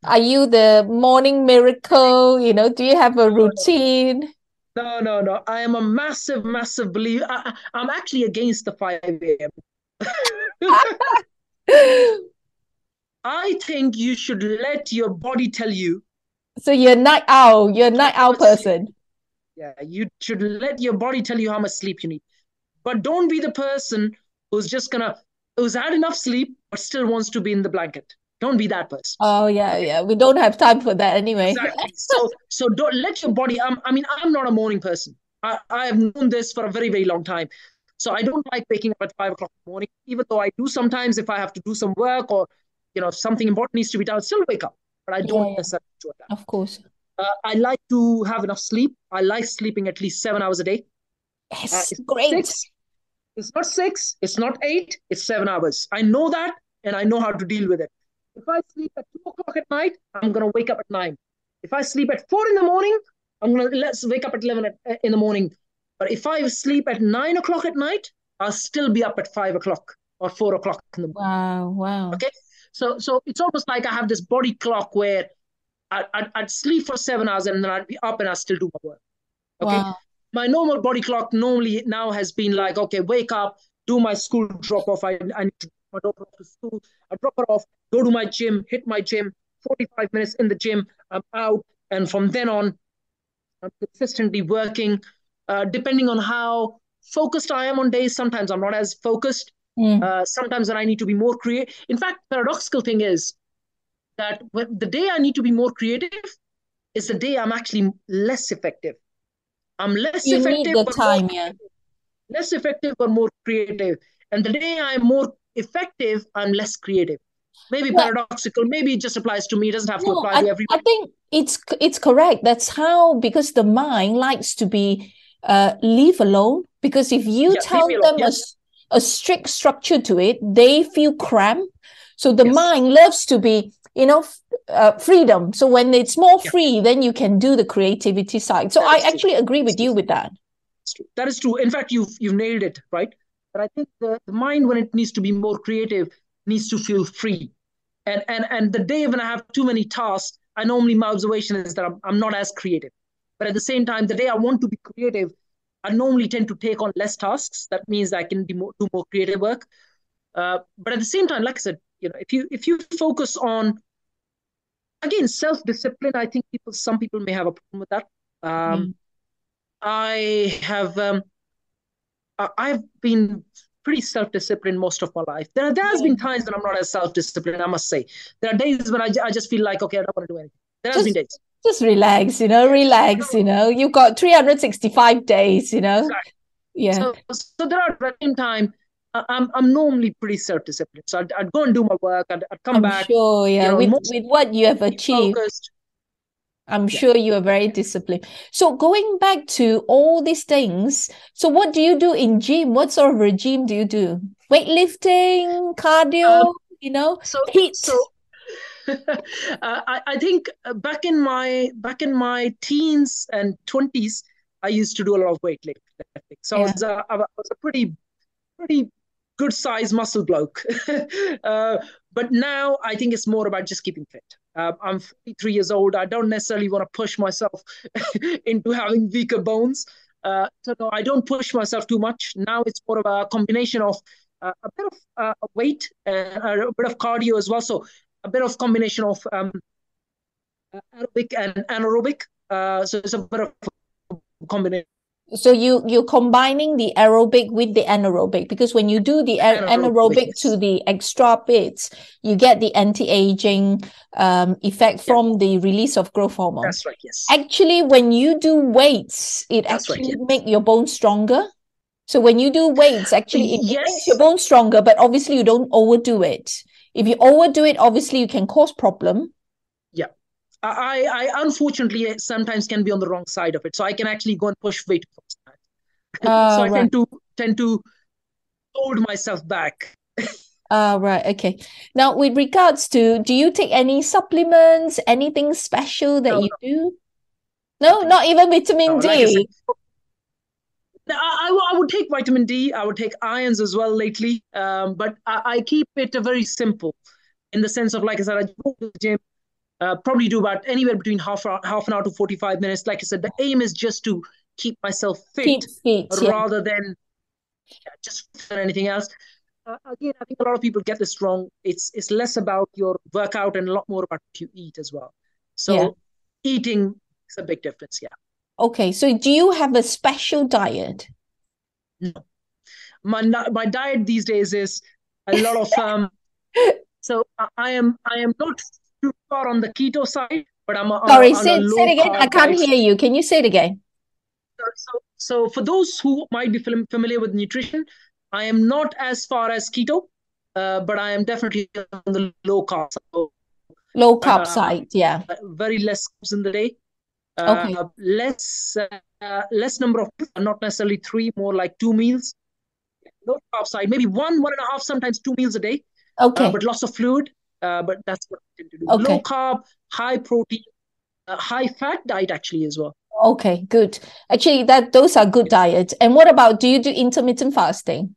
are you the morning miracle? You know, do you have a routine? No, no, no. I am a massive, massive believer. I, am actually against the five a.m. *laughs* I think you should let your body tell you. So you're a night owl. You're a night owl person. Yeah, you should let your body tell you how much sleep you need. But don't be the person who's just gonna who's had enough sleep but still wants to be in the blanket. Don't be that person. Oh yeah, yeah. We don't have time for that anyway. Exactly. so so don't let your body. I'm, I mean, I'm not a morning person. I, I have known this for a very very long time. So I don't like waking up at five o'clock in the morning, even though I do sometimes if I have to do some work or you know something important needs to be done, I still wake up. But I don't yeah, necessarily do that. Of course. Uh, I like to have enough sleep. I like sleeping at least seven hours a day. Yes, uh, it's great. Six, it's not six, it's not eight, it's seven hours. I know that and I know how to deal with it. If I sleep at two o'clock at night, I'm going to wake up at nine. If I sleep at four in the morning, I'm going to let's wake up at 11 at, uh, in the morning. But if I sleep at nine o'clock at night, I'll still be up at five o'clock or four o'clock in the morning. Wow, wow. Okay. So, so it's almost like I have this body clock where I'd, I'd, sleep for seven hours and then I'd be up and I'd still do my work. Okay. Wow. My normal body clock normally now has been like, okay, wake up, do my school drop off. I, I need to drop my daughter off to school. I drop her off, go to my gym, hit my gym, 45 minutes in the gym. I'm out, and from then on, I'm consistently working. Uh, depending on how focused I am on days, sometimes I'm not as focused. Mm. Uh, sometimes when I need to be more creative. In fact, paradoxical thing is that the day I need to be more creative is the day I'm actually less effective. I'm less you effective. Need the time, yeah. Less effective but more creative. And the day I'm more effective, I'm less creative. Maybe yeah. paradoxical. Maybe it just applies to me. It doesn't have to apply I, to everyone. I think it's it's correct. That's how because the mind likes to be uh, leave alone. Because if you yeah, tell them a, a strict structure to it, they feel cramped. So the yes. mind loves to be you know uh, freedom. So when it's more free then you can do the creativity side. So i actually true. agree with you with that. That is true. In fact you've you've nailed it right? But i think the, the mind when it needs to be more creative needs to feel free. And and and the day when i have too many tasks i normally my observation is that i'm, I'm not as creative. But at the same time the day i want to be creative i normally tend to take on less tasks. That means i can do more, do more creative work. Uh, but at the same time like i said you know if you if you focus on again self discipline i think people some people may have a problem with that. Um, mm. i have um, i've been pretty self-disciplined most of my life. There, there has been times when i'm not as self-disciplined i must say. There are days when i, I just feel like okay i don't want to do anything. There has just, been days. just relax you know relax you know. You've got 365 days you know. Exactly. yeah. So, so there are at the same time I'm I'm normally pretty self-disciplined. So I'd, I'd go and do my work. I'd, I'd come I'm back. Sure, yeah. You know, with, with what you have achieved, focused. I'm yeah. sure you are very disciplined. So going back to all these things, so what do you do in gym? What sort of regime do you do? Weightlifting, cardio, um, you know, so, heat. So *laughs* uh, I, I think uh, back in my back in my teens and twenties, I used to do a lot of weightlifting. So yeah. I, was a, I was a pretty pretty good sized muscle bloke. *laughs* uh, but now I think it's more about just keeping fit. Uh, I'm 43 years old. I don't necessarily want to push myself *laughs* into having weaker bones. Uh, so no, I don't push myself too much. Now it's more of a combination of uh, a bit of uh, weight and a bit of cardio as well. So a bit of combination of um, aerobic and anaerobic. Uh, so it's a bit of combination so you you're combining the aerobic with the anaerobic because when you do the anaerobic, anaerobic to the extra bits you get the anti-aging um, effect yeah. from the release of growth hormone that's right yes actually when you do weights it that's actually right, yes. make your bones stronger so when you do weights actually it yes. makes your bones stronger but obviously you don't overdo it if you overdo it obviously you can cause problem I, I unfortunately sometimes can be on the wrong side of it. So I can actually go and push way weight. *laughs* Uh, so I right. tend to tend to hold myself back. Ah, *laughs* uh, right. Okay. Now, with regards to, do you take any supplements? Anything special that no, you no. do? No, not even vitamin no, D. Like I, said, I, I, would take vitamin D. I would take irons as well lately. Um, but I, I keep it very simple, in the sense of like I said, I go to the gym uh, probably do about anywhere between half half an hour to 45 minutes. Like i said the aim is just to keep myself fit, fit rather yeah. than just anything else. Uh, again i think a lot of people get this wrong. It's it's less about your workout and a lot more about what you eat as well. So yeah. eating is a big difference yeah. Okay so do you have a special diet? No. My my diet these days is a lot of um *laughs* so i am i am not too far on the keto side, but I'm on sorry. A, say, say it again. I can't diet. hear you. Can you say it again? So, so for those who might be familiar with nutrition, I am not as far as keto, uh, but I am definitely on the low carb. So, low carb uh, side, yeah. Very less carbs in the day. Uh, okay. Less uh, less number of not necessarily three, more like two meals. Low carb side, maybe one, one and a half, sometimes two meals a day. Okay. Uh, but lots of fluid uh, but that's what I tend to do. Okay. Low carb, high protein, uh, high fat diet actually as well. Okay, good. Actually, that those are good diets. And what about do you do intermittent fasting?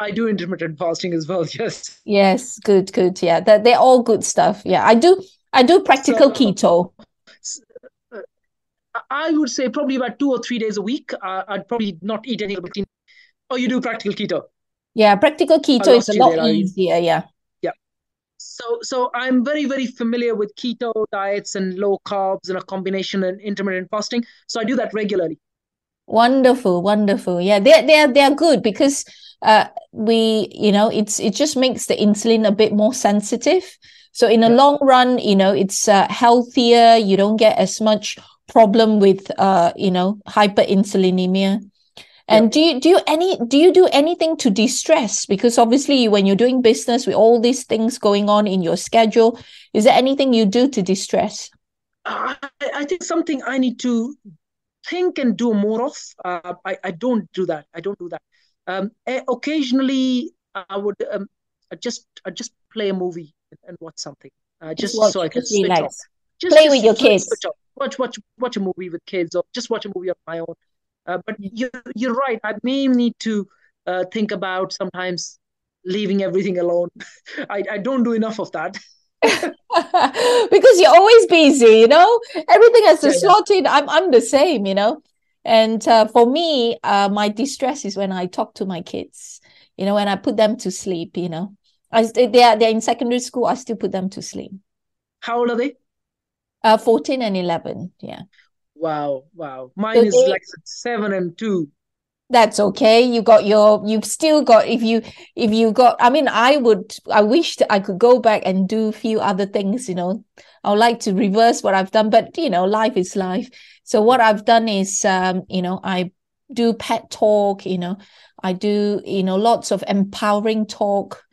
I do intermittent fasting as well. *laughs* Yes. Yes, good, good. Yeah, that they're all good stuff. Yeah, I do. I do practical so, keto. Uh, I would say probably about two or three days a week. Uh, I'd probably not eat anything between. Oh, you do practical keto? Yeah, practical keto is a lot easier. Yeah. So, so I'm very, very familiar with keto diets and low carbs and a combination and intermittent fasting. So I do that regularly. Wonderful, wonderful. Yeah, they're they're they're good because uh we you know it's it just makes the insulin a bit more sensitive. So in the yeah. long run, you know, it's uh, healthier. You don't get as much problem with uh you know hyperinsulinemia. And yeah. do you do you any do you do anything to de-stress? Because obviously when you're doing business with all these things going on in your schedule, is there anything you do to de-stress? I, I think something I need to think and do more of. Uh, I, I don't do that. I don't do that. Um, occasionally, I would um, I just I just play a movie and watch something. Uh, just watch, so I can switch off. Just, play just with your kids. Watch watch watch a movie with kids, or just watch a movie on my own. Uh, but you're you're right. I may need to uh, think about sometimes leaving everything alone. *laughs* I I don't do enough of that. *laughs* *laughs* because you're always busy, you know. Everything has to yeah, slot in. I'm I'm the same, you know. And uh, for me, uh, my distress is when I talk to my kids. You know, when I put them to sleep. You know, I they are they're in secondary school. I still put them to sleep. How old are they? Uh, fourteen and eleven. Yeah. Wow, wow. Mine so is they, like seven and two. That's okay. You got your you've still got if you if you got i mean i would i wish that i could go back and do a few other things you know. I would like to reverse what i've done but you know life is life. So what i've done is um you know i do pet talk you know. I do you know lots of empowering talk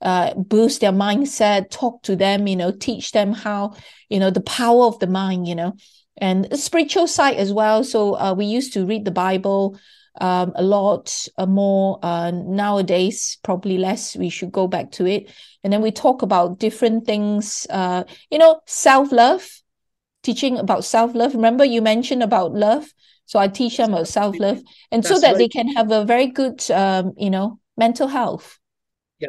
uh, boost their mindset talk to them you know teach them how you know the power of the mind you know and spiritual side as well. So uh, we used to read the bible um, a lot uh, more uh, nowadays probably less. We should go back to it. And then we talk about different things uh, you know self-love teaching about self-love. Remember you mentioned about love? So i teach them about self-love. and That's so that right. they can have a very good um, you know mental health. Yeah.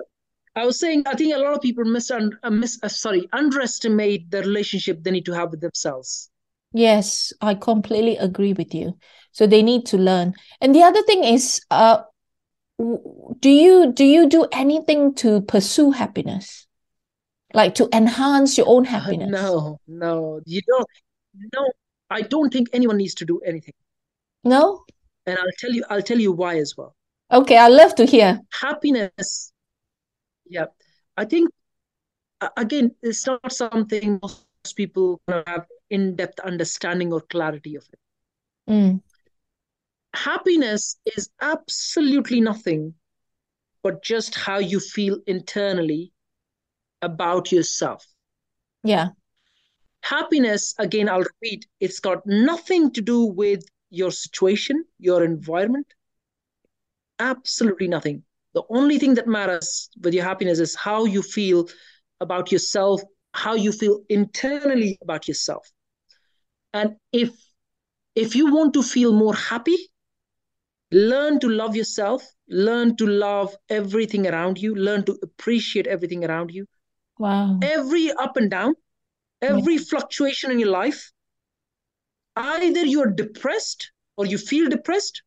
I was saying i think a lot of people miss, uh, miss uh, sorry underestimate the relationship they need to have with themselves Yes, I completely agree with you. So they need to learn. And the other thing is, uh, do you do you do anything to pursue happiness, like to enhance your own uh, happiness? Uh, no, no, you don't. No, I don't think anyone needs to do anything. No. And I'll tell you. I'll tell you why as well. Okay, I love to hear. Happiness. Yeah, I think again, it's not something most people have in-depth understanding or clarity of it. Mm. Happiness is absolutely nothing but just how you feel internally about yourself. Yeah. Happiness, again, I'll repeat, it's got nothing to do with your situation, your environment. Absolutely nothing. The only thing that matters with your happiness is how you feel about yourself, how you feel internally about yourself. And if if you want to feel more happy, learn to love yourself, learn to love everything around you, learn to appreciate everything around you. Wow. Every up and down, every yeah. fluctuation in your life, either you're depressed or you feel depressed,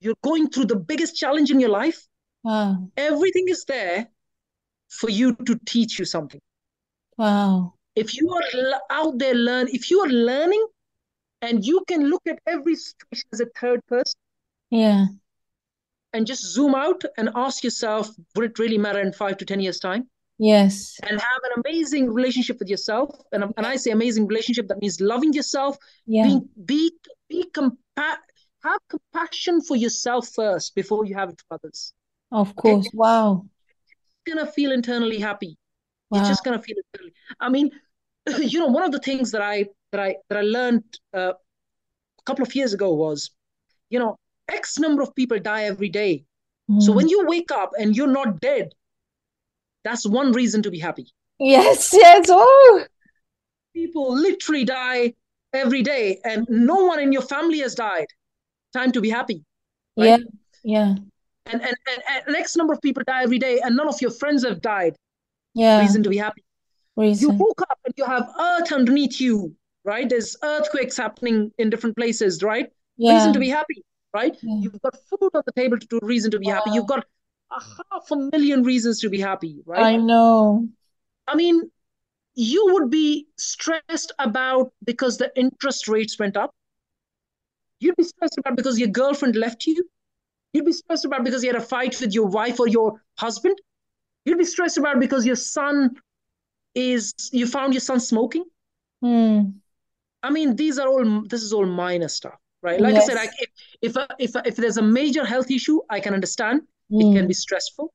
you're going through the biggest challenge in your life. Wow. Everything is there for you to teach you something. Wow if you are out there learn if you are learning and you can look at every situation as a third person yeah. and just zoom out and ask yourself would it really matter in five to ten years time? Yes. And have an amazing relationship with yourself. And, and i say amazing relationship that means loving yourself yeah. being be be compa- have compassion for yourself first before you have it for others. Of course. Okay? wow. you're gonna feel internally happy wow. you're just gonna feel it i mean *laughs* you know, one of the things that I that I that I learned uh, a couple of years ago was, you know, X number of people die every day. Mm. So when you wake up and you're not dead, that's one reason to be happy. Yes, yes. Oh, people literally die every day, and no one in your family has died. Time to be happy. Right? Yeah, yeah. And, and and and X number of people die every day, and none of your friends have died. Yeah. Reason to be happy. Reason. You woke up and you have earth underneath you, right? There's earthquakes happening in different places, right? Yeah. Reason to be happy, right? Yeah. You've got food on the table to do reason to be wow. happy. You've got a half a million reasons to be happy, right? I know. I mean, you would be stressed about because the interest rates went up. You'd be stressed about because your girlfriend left you. You'd be stressed about because you had a fight with your wife or your husband. You'd be stressed about because your son is, you found your son smoking. Mm. I mean, these are all, this is all minor stuff, right? Like Yes. I said, like if, if, if, if there's a major health issue, I can understand. It Mm. can be stressful.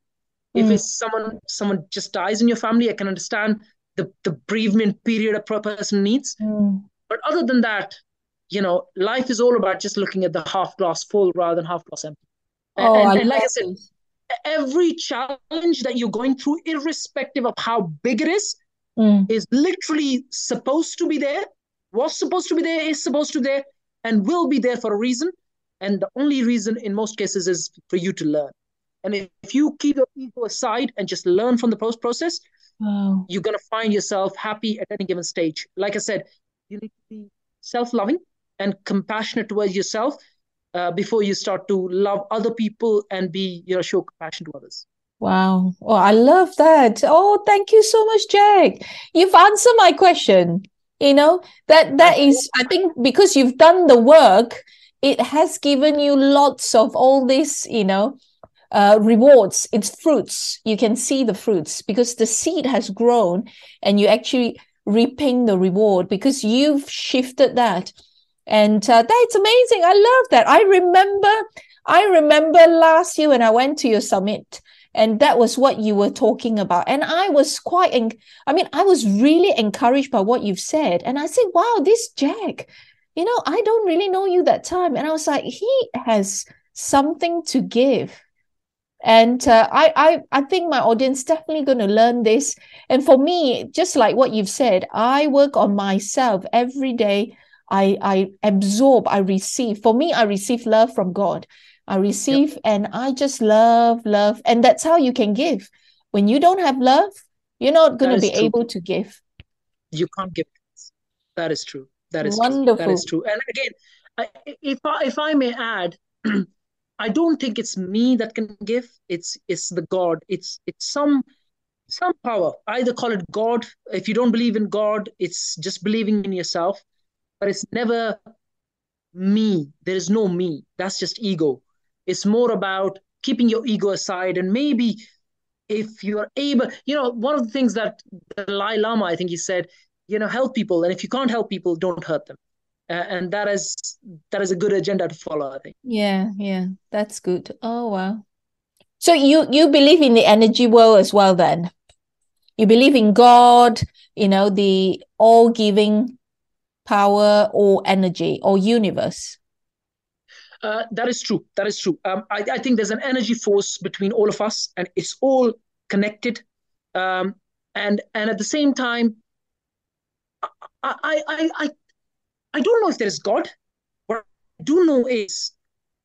If Mm. it's someone, someone just dies in your family, I can understand the, the bereavement period a per- person needs. Mm. But other than that, you know, life is all about just looking at the half glass full rather than half glass empty. Oh, and, I and like I said. Every challenge that you're going through, irrespective of how big it is, Mm. is literally supposed to be there, was supposed to be there, is supposed to be there, and will be there for a reason. And the only reason in most cases is for you to learn. And if, you keep your ego aside and just learn from the post process, Wow. you're going to find yourself happy at any given stage. Like I said, you need to be self loving and compassionate towards yourself uh, before you start to love other people and be, you know, show compassion to others. Wow. Oh, I love that. Oh, thank you so much, Jack. You've answered my question. You know, that that is, I think because you've done the work, it has given you lots of all this, you know, uh, rewards. It's fruits. You can see the fruits because the seed has grown and you actually reaping the reward because you've shifted that. And uh, that's amazing. I love that. I remember, I remember last year when I went to your summit and that was what you were talking about. And i was quite en- i mean i was really encouraged by what you've said. And i said wow this jack you know i don't really know you that time. And i was like he has something to give. And uh, I, I i think my audience definitely going to learn this. And for me just like what you've said i work on myself every day i i absorb i receive for me i receive love from god I receive and I just love, love. And that's how you can give. When you don't have love, you're not going to be true. able to give. You can't give. That is true. That is true. That Wonderful. is true. And again, I, if I, if I may add, *clears throat* I don't think it's me that can give. It's it's the God. It's it's some some power. Either call it God. If you don't believe in God, it's just believing in yourself. But it's never me. There is no me. That's just ego. It's more about keeping your ego aside and maybe if you're able, you know, one of the things that the Dalai Lama, I think he said, you know, help people, and if you can't help people, don't hurt them, uh, and that is that is a good agenda to follow. I think. Yeah, yeah, that's good. Oh wow. So you you believe in the energy world as well then? You believe in God, you know, the all-giving power or energy or universe. Uh, that is true. That is true. Um, I, I, think there's an energy force between all of us, and it's all connected. Um, and and at the same time, I, I I I I don't know if there is God. What I do know is,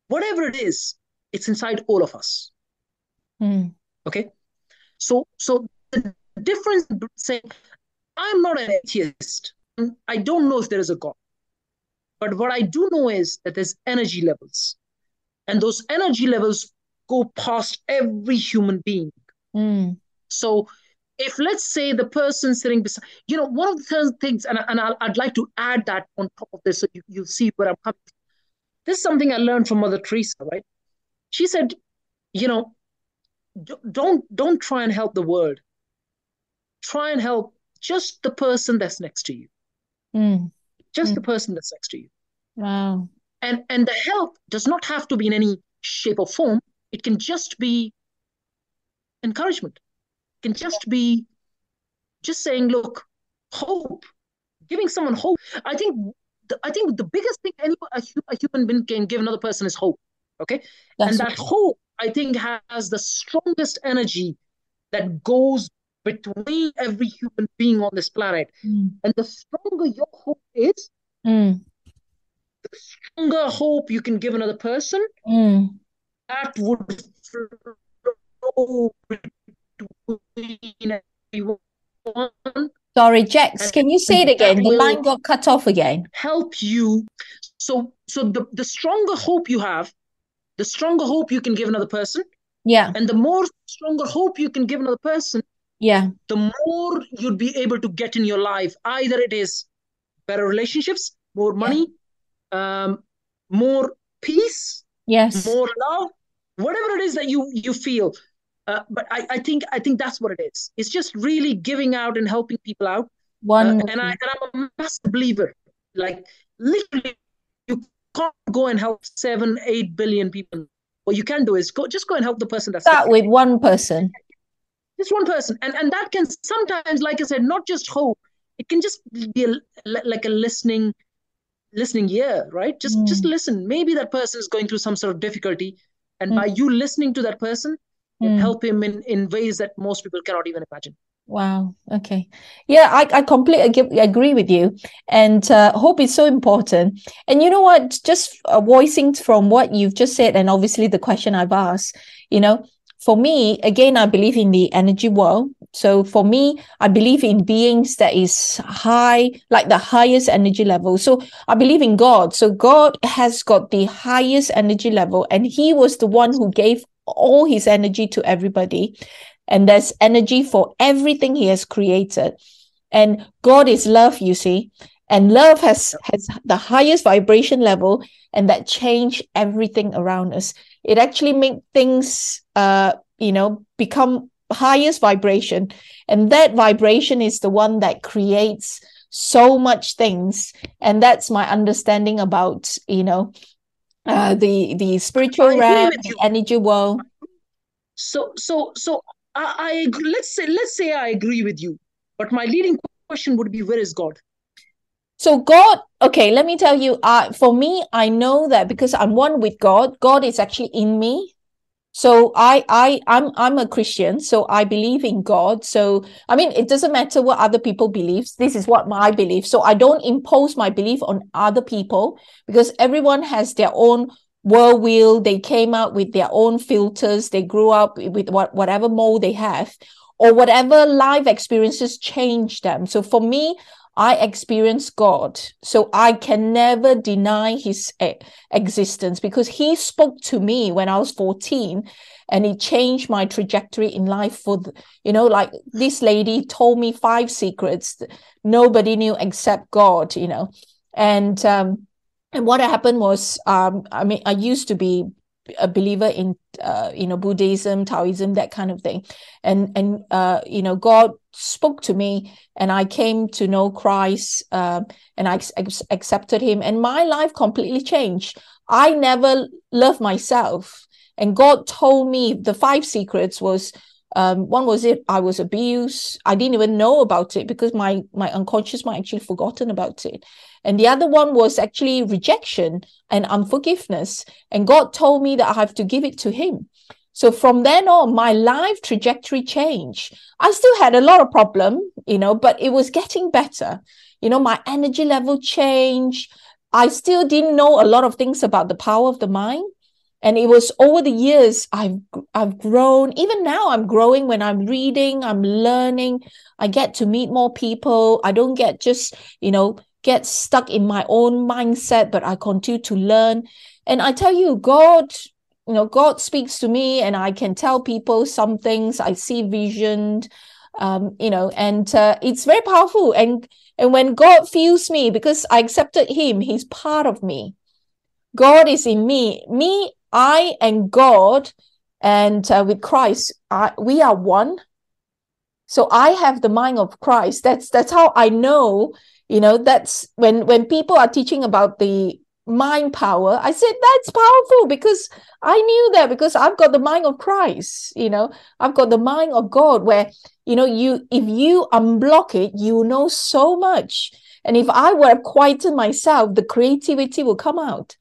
whatever it is, it's inside all of us. Mm. Okay, so so the difference saying I'm not an atheist. I don't know if there is a God. But what I do know is that there's energy levels. And those energy levels go past every human being. Mm. So if let's say the person sitting beside, you know, one of the things, and, and i would like to add that on top of this so you, you'll see where I'm coming from. This is something I learned from Mother Teresa, right? She said, you know, don't don't try and help the world. Try and help just the person that's next to you. Mm. Just Mm. the person that's next to you. Wow. And and the help does not have to be in any shape or form. It can just be encouragement. It can just be just saying, look, hope, giving someone hope. I think the, I think the biggest thing any a, a human being can give another person is hope. Okay, That's and that hope I think has the strongest energy that goes between every human being on this planet. Mm. And the stronger your hope is, Mm. the stronger hope you can give another person. Mm. That would flow between everyone. Sorry, Jax, can you say it again? The line got cut off again. Help you. So so the, the stronger hope you have, the stronger hope you can give another person. Yeah. And the more stronger hope you can give another person, Yeah. the more you'd be able to get in your life. Either it is better relationships, more money, yeah. um, more peace, yes, more love, whatever it is that you you feel. Uh, but I, I think I think that's what it is. It's just really giving out and helping people out. One uh, and I and I'm a massive believer. Like literally, you can't go and help seven, eight billion people. What you can do is go just go and help the person that's start with one person. Just one person, and and that can sometimes, like I said, not just hope. It can just be a, like a listening, listening ear, right? Just mm. just listen. Maybe that person is going through some sort of difficulty, and mm. by you listening to that person, mm. help him in in ways that most people cannot even imagine. Wow. Okay. Yeah, I, I completely agree with you. And uh, hope is so important. And you know what? Just uh, voicing from what you've just said, and obviously the question I've asked, you know, for me, again, I believe in the energy world. So for me, I believe in beings that is high, like the highest energy level. So I believe in God. So God has got the highest energy level, and He was the one who gave all His energy to everybody and there's energy for everything he has created and god is love you see and love has has the highest vibration level and that change everything around us. It actually make things uh you know become highest vibration. And that vibration is the one that creates so much things. And that's my understanding about you know uh the the spiritual realm the energy world. So so so I, I let's say let's say I agree with you, but my leading question would be where is God? So God, okay, let me tell you, uh, for me, I know that because I'm one with God, God is actually in me. So I I I'm I'm a Christian, so I believe in God. So I mean, it doesn't matter what other people believe. This is what my belief. So I don't impose my belief on other people because everyone has their own worldview they came out with their own filters they grew up with what, whatever mold they have or whatever life experiences change them so for me i experience god so i can never deny his existence because he spoke to me when i was 14 and he changed my trajectory in life for the, you know like this lady told me five secrets nobody knew except god you know. And um and what happened was um, i mean i used to be a believer in uh, you know buddhism taoism that kind of thing and and uh, you know god spoke to me and i came to know christ uh, and i accepted him and my life completely changed i never loved myself and god told me the five secrets was um, one was it I was abused. I didn't even know about it because my my unconscious mind actually forgotten about it. And the other one was actually rejection and unforgiveness. And God told me that I have to give it to Him. So from then on, my life trajectory changed. I still had a lot of problem, you know, but it was getting better. You know, my energy level changed. I still didn't know a lot of things about the power of the mind and it was over the years i've i've grown even now i'm growing when i'm reading i'm learning i get to meet more people i don't get just you know get stuck in my own mindset but i continue to learn and i tell you god you know god speaks to me and i can tell people some things i see visioned, um you know and uh, it's very powerful and and when god feels me because i accepted him he's part of me God is in me. Me I and God and uh, with Christ, I, we are one. So I have the mind of Christ. That's that's how I know. You know, that's when when people are teaching about the mind power. I said that's powerful because I knew that because I've got the mind of Christ. You know, I've got the mind of God. Where you know, you if you unblock it, you know so much. And if I were quieted myself, the creativity will come out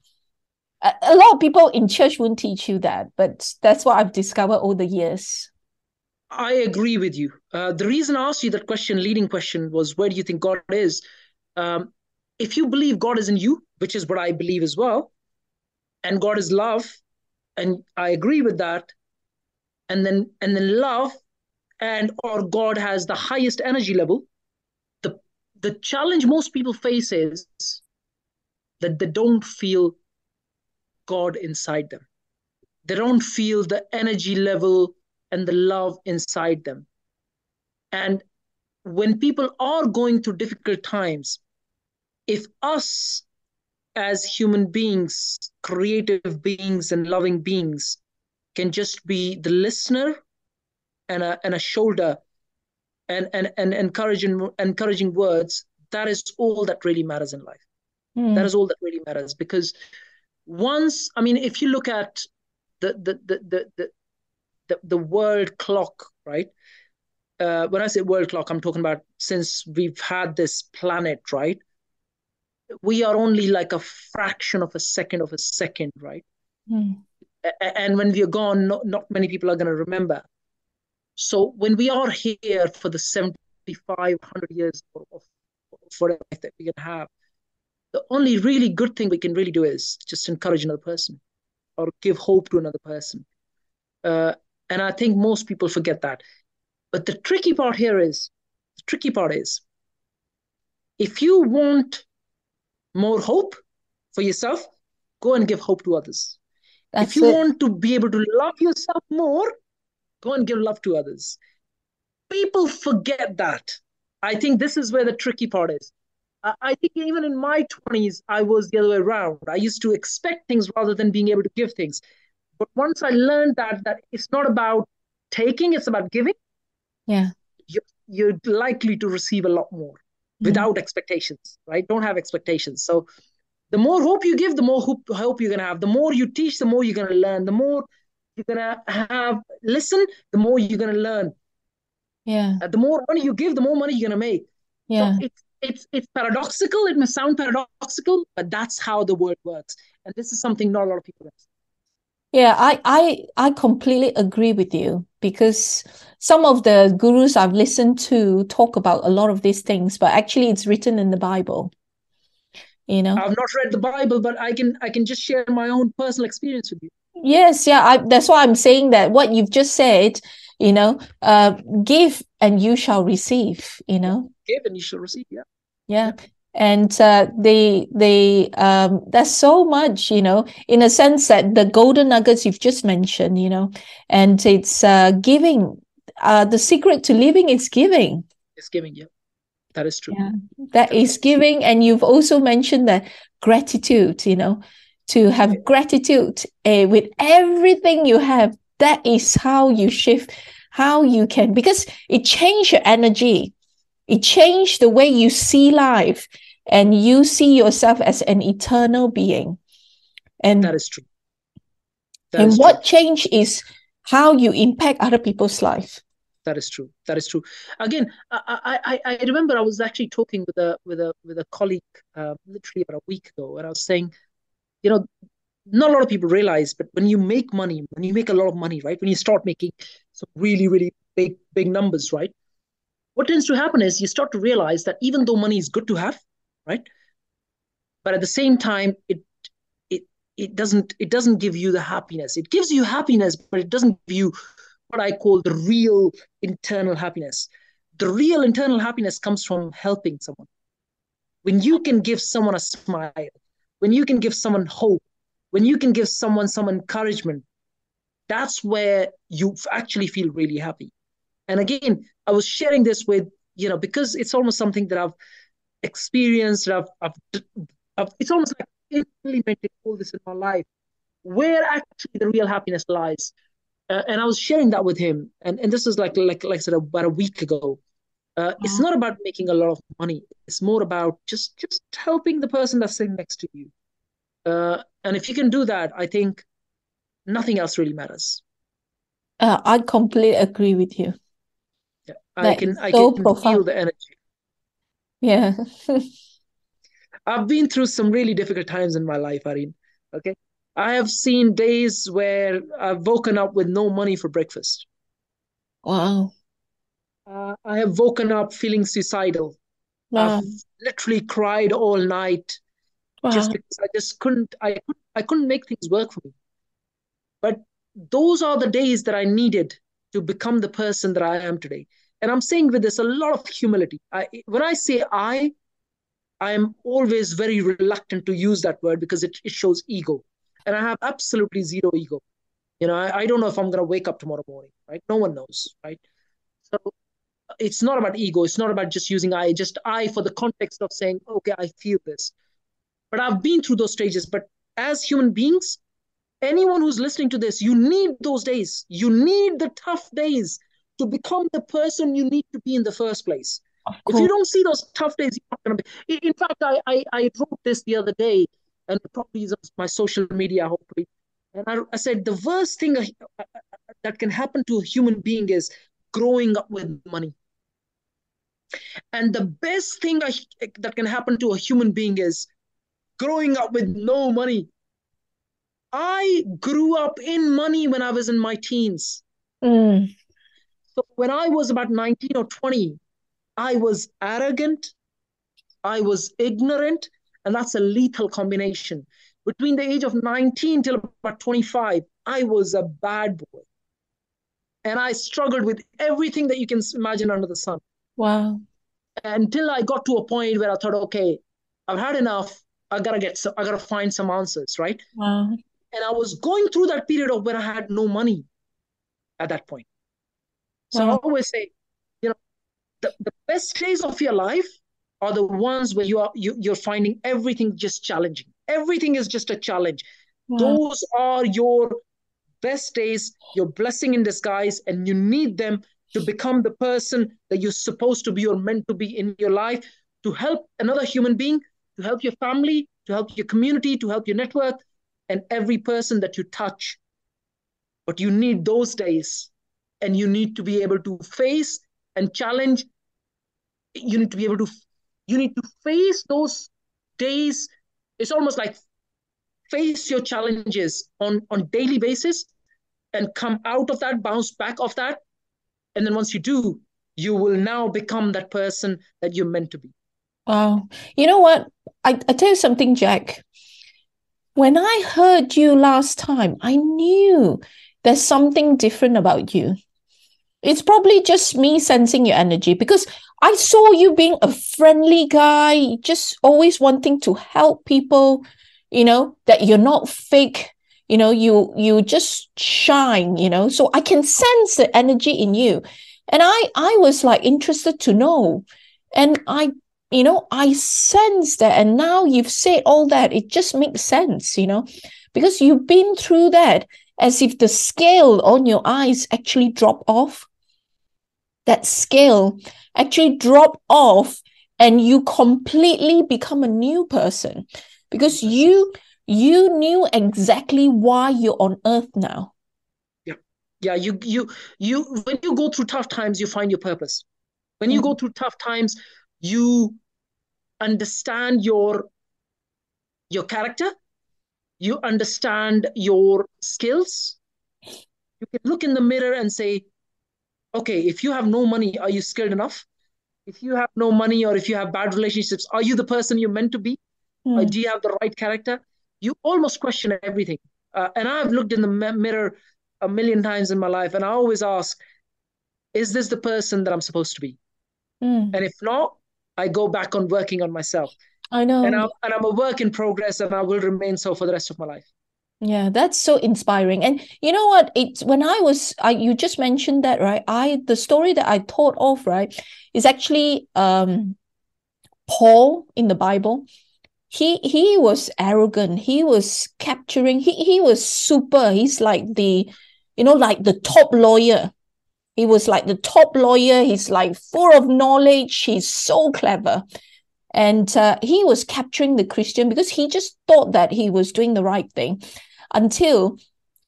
a lot of people in church won't teach you that, but that's what I've discovered over the years. I agree with you. Uh, the reason I asked you that question, leading question, was where do you think God is? Um, if you believe God is in you, which is what I believe as well, and God is love, and I agree with that, and then and then love, and or God has the highest energy level. The the challenge most people face is that they don't feel God inside them. They don't feel the energy level and the love inside them. And when people are going through difficult times, if us as human beings, creative beings, and loving beings can just be the listener and a, and a shoulder and, and, and encouraging, encouraging words, that is all that really matters in life. Mm. That is all that really matters because once, I mean, if you look at the, the, the, the, the, the, the world clock, right? Uh, when I say world clock, I'm talking about since we've had this planet, right? We are only like a fraction of a second of a second, right? Mm. And when we are gone, not, not many people are going to remember. So when we are here for the 7,500 years of, of life that we can have, the only really good thing we can really do is just encourage another person or give hope to another person. Uh, and I think most people forget that. But the tricky part here is the tricky part is if you want more hope for yourself, go and give hope to others. That's if you it. want to be able to love yourself more, go and give love to others. People forget that. I think this is where the tricky part is. I think even in my 20s, I was the other way around. I used to expect things rather than being able to give things. But once I learned that that it's not about taking, it's about giving. Yeah. You're, you're likely to receive a lot more mm-hmm. without expectations, right? Don't have expectations. So the more hope you give, the more hope, hope you're going to have. The more you teach, the more you're going to learn. The more you're going to have listen, the more you're going to learn. Yeah. Uh, the more money you give, the more money you're going to make. Yeah. So it's it's it's paradoxical. It may sound paradoxical, but that's how the world works. And this is something not a lot of people understand. Yeah, I, I I completely agree with you because some of the gurus I've listened to talk about a lot of these things, but actually it's written in the Bible. You know, I've not read the Bible, but I can I can just share my own personal experience with you. Yes, yeah, I, that's why I'm saying that what you've just said, you know, uh, give and you shall receive. You know, give and you shall receive. Yeah yeah and uh, they they um, there's so much you know in a sense that the golden nuggets you've just mentioned you know and it's uh, giving uh, the secret to living is giving. It's giving yeah. That is true. Yeah. That is giving. And you've also mentioned that gratitude you know to have yeah. gratitude uh, with everything you have. That is how you shift how you can because it changes your energy. It changed the way you see life and you see yourself as an eternal being. And that is true. That and is what true. change is how you impact other people's life. That is true. That is true. Again, I, I, I remember I was actually talking with a with a with a colleague uh, literally about a week ago, and I was saying, you know, not a lot of people realize, but when you make money, when you make a lot of money, right? When you start making some really, really big, big numbers, right? what tends to happen is you start to realize that even though money is good to have, right? But at the same time, it it it doesn't it doesn't give you the happiness. It gives you happiness, but it doesn't give you what I call the real internal happiness. The real internal happiness comes from helping someone. When you can give someone a smile, when you can give someone hope, when you can give someone some encouragement, that's where you actually feel really happy. And again, I was sharing this with, you know, because it's almost something that I've experienced, I've, I've, I've it's almost like implemented all this in my life, where actually the real happiness lies. Uh, and I was sharing that with him. And, and this is like, like, like I said, about a week ago. Uh, wow. It's not about making a lot of money. It's more about just just helping the person that's sitting next to you. Uh, and if you can do that, I think nothing else really matters. Uh, I completely agree with you. Yeah, I can I can profound. feel the energy. Yeah. *laughs* I've been through some really difficult times in my life, Irene. Okay. I have seen days where I've woken up with no money for breakfast. Wow. Uh, I have woken up feeling suicidal. Wow. I've literally cried all night wow. just because I just couldn't I I couldn't make things work for me. But those are the days that I needed to become the person that I am today and i'm saying with this a lot of humility I, when i say i i am always very reluctant to use that word because it, it shows ego and i have absolutely zero ego you know i, I don't know if i'm going to wake up tomorrow morning right no one knows right so it's not about ego. It's not about just using I, just I for the context of saying, okay, I feel this. But I've been through those stages. But as human beings, anyone who's listening to this, you need those days. You need the tough days to become the person you need to be in the first place. If you don't see those tough days, you're not going to be. In fact, I, I, I wrote this the other day, and probably is my social media, hopefully. And I, I said the worst thing that can happen to a human being is growing up with money. And the best thing I, that can happen to a human being is growing up with no money. I grew up in money when I was in my teens. Mm. When I was about 19 or 20, I was arrogant, I was ignorant, and that's a lethal combination. Between the age of 19 till about 25, I was a bad boy. And I struggled with everything that you can imagine under the sun. Wow. Until I got to a point where I thought, okay, I've had enough. I gotta get some, I gotta find some answers, right? Wow. And I was going through that period of when I had no money at that point. So wow. I uh-huh. always say, you know, the, the best days of your life are the ones where you are you, you're finding everything just challenging. Everything is just a challenge. Wow. Those are your best days, your blessing in disguise, and you need them to become the person that you're supposed to be or meant to be in your life to help another human being, to help your family, to help your community, to help your network, and every person that you touch. But you need those days, and you need to be able to face and challenge. You need to be able to, you need to face those days. It's almost like face your challenges on on daily basis and come out of that bounce back of that. And then once you do you will now become that person that you're meant to be. Wow. You know what? I, I tell you something jack. When i heard you last time i knew there's something different about you it's probably just me sensing your energy because i saw you being a friendly guy just always wanting to help people you know that you're not fake you know you you just shine you know. So i can sense the energy in you. And i i was like interested to know. And i you know i sense that. And now you've said all that. It just makes sense you know because you've been through that as if the scale on your eyes actually drop off that scale actually drop off and you completely become a new person because you you knew exactly why you're on earth now. Yeah. Yeah you you you when you go through tough times you find your purpose. When you mm. go through tough times you understand your your character. You understand your skills. You can look in the mirror and say okay if you have no money are you skilled enough if you have no money or if you have bad relationships are you the person you're meant to be Mm. Uh, do you have the right character? You almost question everything. Uh, and I've looked in the mirror a million times in my life, and I always ask, is this the person that I'm supposed to be? Mm. And if not, I go back on working on myself. I know. And I'm, and I'm a work in progress, and I will remain so for the rest of my life. Yeah, that's so inspiring. And you know what? It's when I was I you just mentioned that, right? I the story that I thought of, right, is actually um Paul in the Bible. He he was arrogant. He was capturing. He, he was super. He's like the you know like the top lawyer. He was like the top lawyer. He's like full of knowledge. He's so clever and uh, he was capturing the christian because he just thought that he was doing the right thing until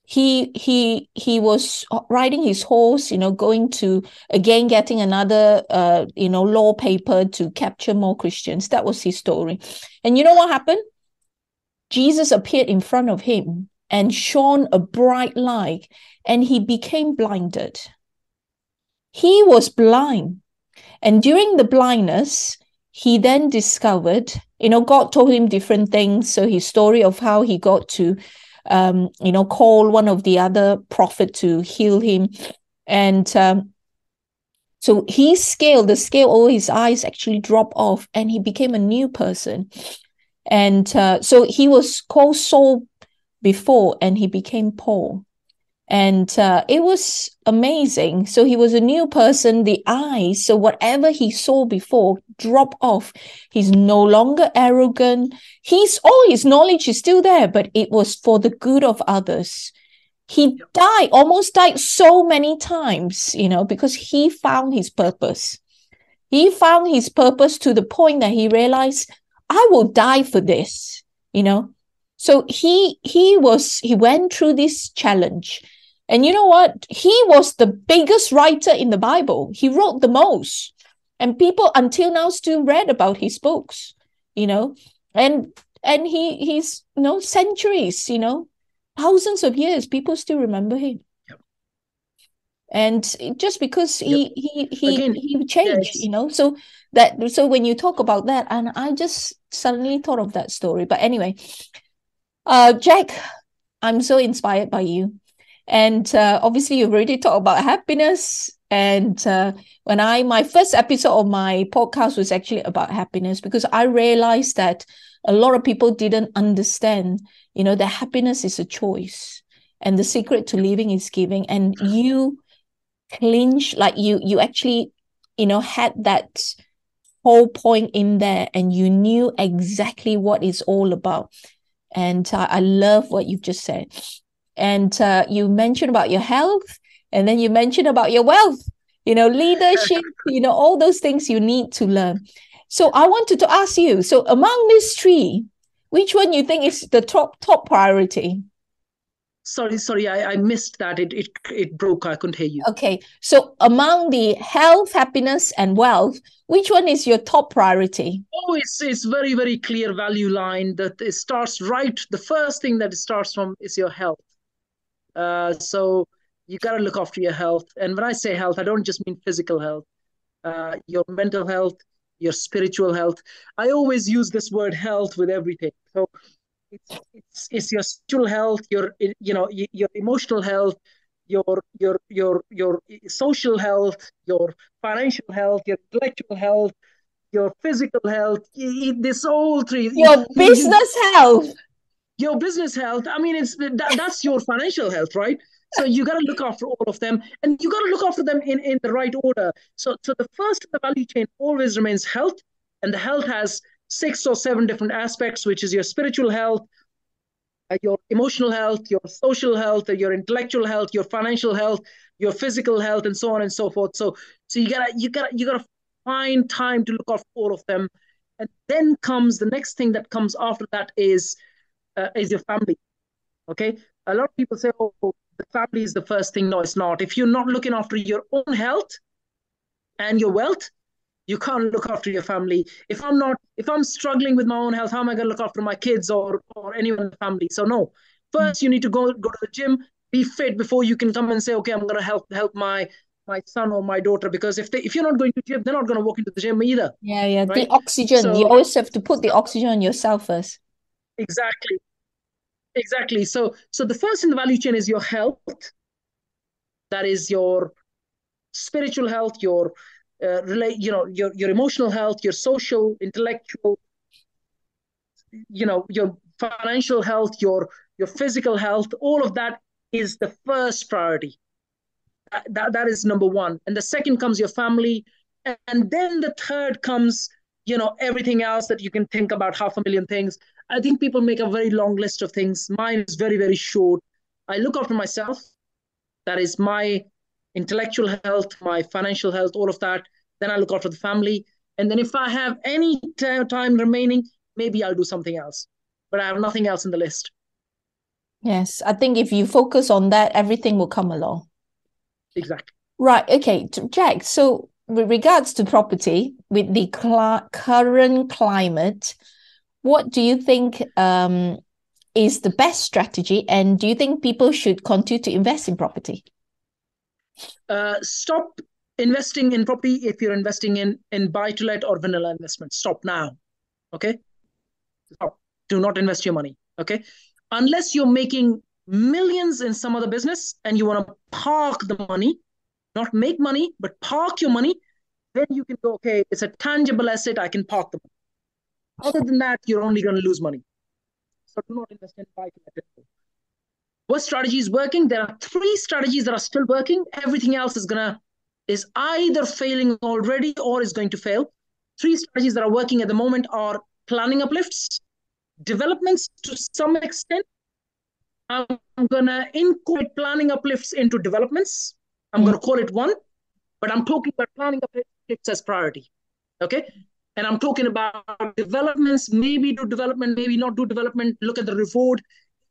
he he he was riding his horse you know going to again getting another uh you know law paper to capture more christians. That was his story. And you know what happened? Jesus appeared in front of him and shone a bright light and he became blinded. He was blind. And during the blindness he then discovered you know god told him different things so his story of how he got to um, you know, call one of the other prophet to heal him. And um, so he scaled the scale, all his eyes actually drop off and he became a new person. And uh, so he was called Saul before and he became Paul. And uh, it was amazing. So he was a new person. The eyes so whatever he saw before drop off. He's no longer arrogant. He's all his knowledge is still there but it was for the good of others. He died almost died so many times you know because he found his purpose. He found his purpose to the point that he realized i will die for this you know? So he he was he went through this challenge and you know what? He was the biggest writer in the Bible. He wrote the most. And people until now still read about his books, you know. And and he he's you know centuries, you know, thousands of years, people still remember him. Yep. And just because he yep. he he Again, he changed, yes. you know. So that so when you talk about that, and I just suddenly thought of that story. But anyway, uh Jack, I'm so inspired by you and uh, obviously, you've already talked about happiness. And uh, when I, my first episode of my podcast was actually about happiness because I realized that a lot of people didn't understand, you know, that happiness is a choice and the secret to living is giving. And you clinch, like you, you actually, you know, had that whole point in there and you knew exactly what it's all about. And uh, I love what you've just said and uh, you mentioned about your health and then you mentioned about your wealth you know leadership *laughs* you know all those things you need to learn. So i wanted to ask you so among these three which one you think is the top top priority? Sorry sorry i, I missed that. It, it it broke. I couldn't hear you. Okay. So among the health happiness and wealth which one is your top priority? Oh it's it's very very clear value line that it starts right the first thing that it starts from is your health uh, so you got to look after your health. And when I say health, I don't just mean physical health, uh, your mental health, your spiritual health. I always use this word health with everything. So it's, it's, it's your spiritual health, your you know your emotional health, your your your your social health, your financial health, your intellectual health, your physical health. This all three. Your *laughs* business health your business health i mean it's that, that's your financial health right? So you got to look after all of them and you got to look after them in, in the right order. So so the first in the value chain always remains health and the health has six or seven different aspects which is your spiritual health uh, your emotional health your social health your intellectual health your financial health your physical health and so on and so forth. So so you gotta you gotta you gotta find time to look after all of them. And then comes the next thing that comes after that is uh, is your family. Okay. A lot of people say, oh, the family is the first thing. No, it's not. If you're not looking after your own health and your wealth, you can't look after your family. If I'm not, if I'm struggling with my own health, how am I going to look after my kids or or anyone in the family? So no. First, you need to go go to the gym, be fit before you can come and say, okay, I'm going to help help my my son or my daughter because if they if you're not going to gym, they're not going to walk into the gym either. Yeah, yeah. Right? The oxygen. So, you always have to put the oxygen on yourself first. Exactly. Exactly. So, so the first in the value chain is your health. That is your spiritual health, your uh, relate, you know, your your emotional health, your social, intellectual, you know, your financial health, your your physical health. All of that is the first priority. That, that, that is number one, and the second comes your family, and then the third comes, you know, everything else that you can think about, half a million things I think people make a very long list of things. Mine is very, very short. I look after myself. That is my intellectual health, my financial health, all of that. Then I look after the family. And then if I have any t- time remaining, maybe I'll do something else. But I have nothing else in the list. Yes, I think if you focus on that, everything will come along. Exactly. Right. Okay, Jack. So, with regards to property, with the cl- current climate, what do you think um, is the best strategy? And do you think people should continue to invest in property? Uh, stop investing in property if you're investing in, in buy to let or vanilla investment. Stop now. Okay? Stop. Do not invest your money. Okay? Unless you're making millions in some other business and you want to park the money, not make money, but park your money, then you can go, okay, it's a tangible asset, I can park the money. Other than that, you're only going to lose money. So do not invest in to let what strategy is working? There are three strategies that are still working. Everything else is gonna is either failing already or is going to fail. Three strategies that are working at the moment are planning uplifts, developments to some extent. I'm gonna incorporate planning uplifts into developments. I'm gonna call it one, but I'm talking about planning uplifts as priority. Okay. And I'm talking about developments, maybe do development, maybe not do development. Look at the reward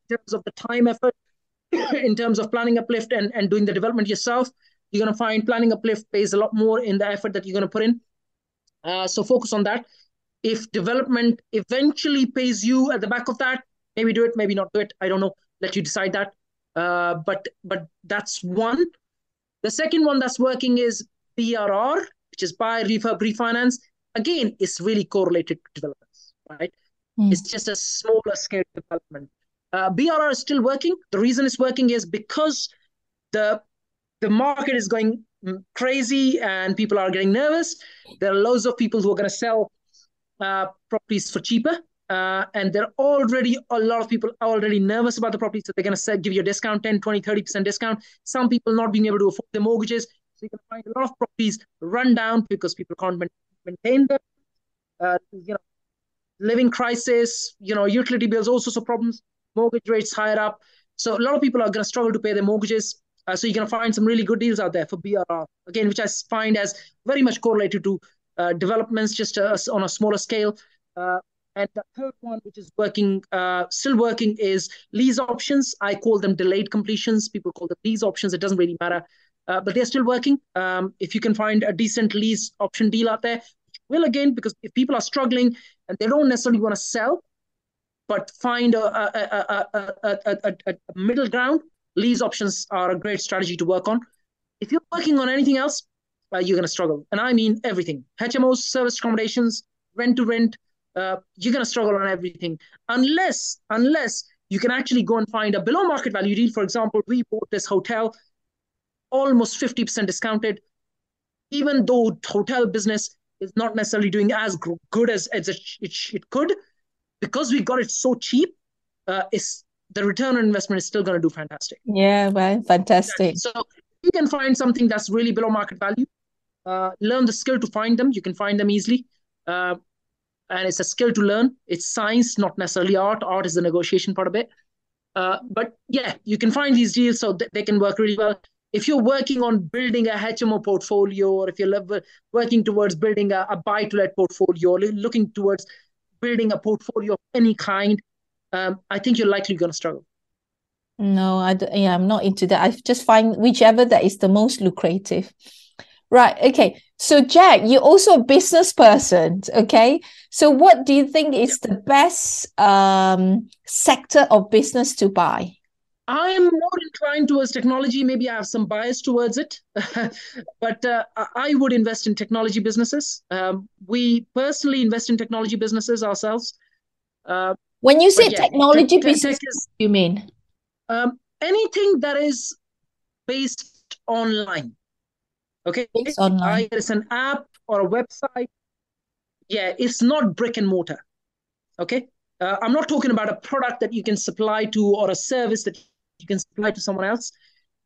in terms of the time effort, *coughs* in terms of planning uplift and, and doing the development yourself. You're going to find planning uplift pays a lot more in the effort that you're going to put in. Uh, so focus on that. If development eventually pays you at the back of that, maybe do it, maybe not do it. I don't know. Let you decide that. Uh, but but that's one. The second one that's working is BRR, which is buy, refurb, refinance again is really correlated to developments, right? Mm. It's just a smaller scale development. Uh, BRR is still working. The reason it's working is because the the market is going crazy and people are getting nervous. There are loads of people who are going to sell uh, properties for cheaper. Uh, and there are already a lot of people already nervous about the property, so they're going to give you a discount 10 20 30% discount some people not being able to afford their mortgages so you can find a lot of properties run down because people can't maintain them. Uh, you know, living crisis, you know, utility bills, all sorts of problems, mortgage rates higher up. So a lot of people are going to struggle to pay their mortgages. Uh, so you're going to find some really good deals out there for BRR, again, which I find as very much correlated to uh, developments just uh, on a smaller scale. Uh, and the third one, which is working, uh, still working, is lease options. I call them delayed completions. People call them lease options. It doesn't really matter uh, but they're still working. Um, if you can find a decent lease option deal out there, will again, because if people are struggling and they don't necessarily want to sell, but find a, a, a, a, a middle ground, lease options are a great strategy to work on. If you're working on anything else, uh, you're going to struggle. And I mean everything HMOs, service accommodations, rent to rent, uh, you're going to struggle on everything unless, unless you can actually go and find a below market value deal. For example, we bought this hotel almost 50% discounted, even though hotel business is not necessarily doing as good as, as it, it, it could, because we got it so cheap, uh, is the return on investment is still going to do fantastic. Yeah, well, fantastic. So you can find something that's really below market value. Uh, learn the skill to find them. You can find them easily. Uh, and it's a skill to learn. It's science, not necessarily art. Art is the negotiation part of it. Uh, but yeah, you can find these deals so that they can work really well if you're working on building a HMO portfolio, or if you're working towards building a, a buy to let portfolio, or looking towards building a portfolio of any kind, um, I think you're likely going to struggle. No, I don't, yeah, I'm not into that. I just find whichever that is the most lucrative. Right. Okay. So, Jack, you're also a business person. Okay. So, what do you think is the best um, sector of business to buy? I'm more inclined towards technology. Maybe I have some bias towards it, *laughs* but uh, I would invest in technology businesses. Um, we personally invest in technology businesses ourselves. Uh, when you say yeah, technology businesses, business, is, you mean um, anything that is based online? Okay, based online. It's an app or a website. Yeah, it's not brick and mortar. Okay, uh, I'm not talking about a product that you can supply to or a service that you can supply to someone else.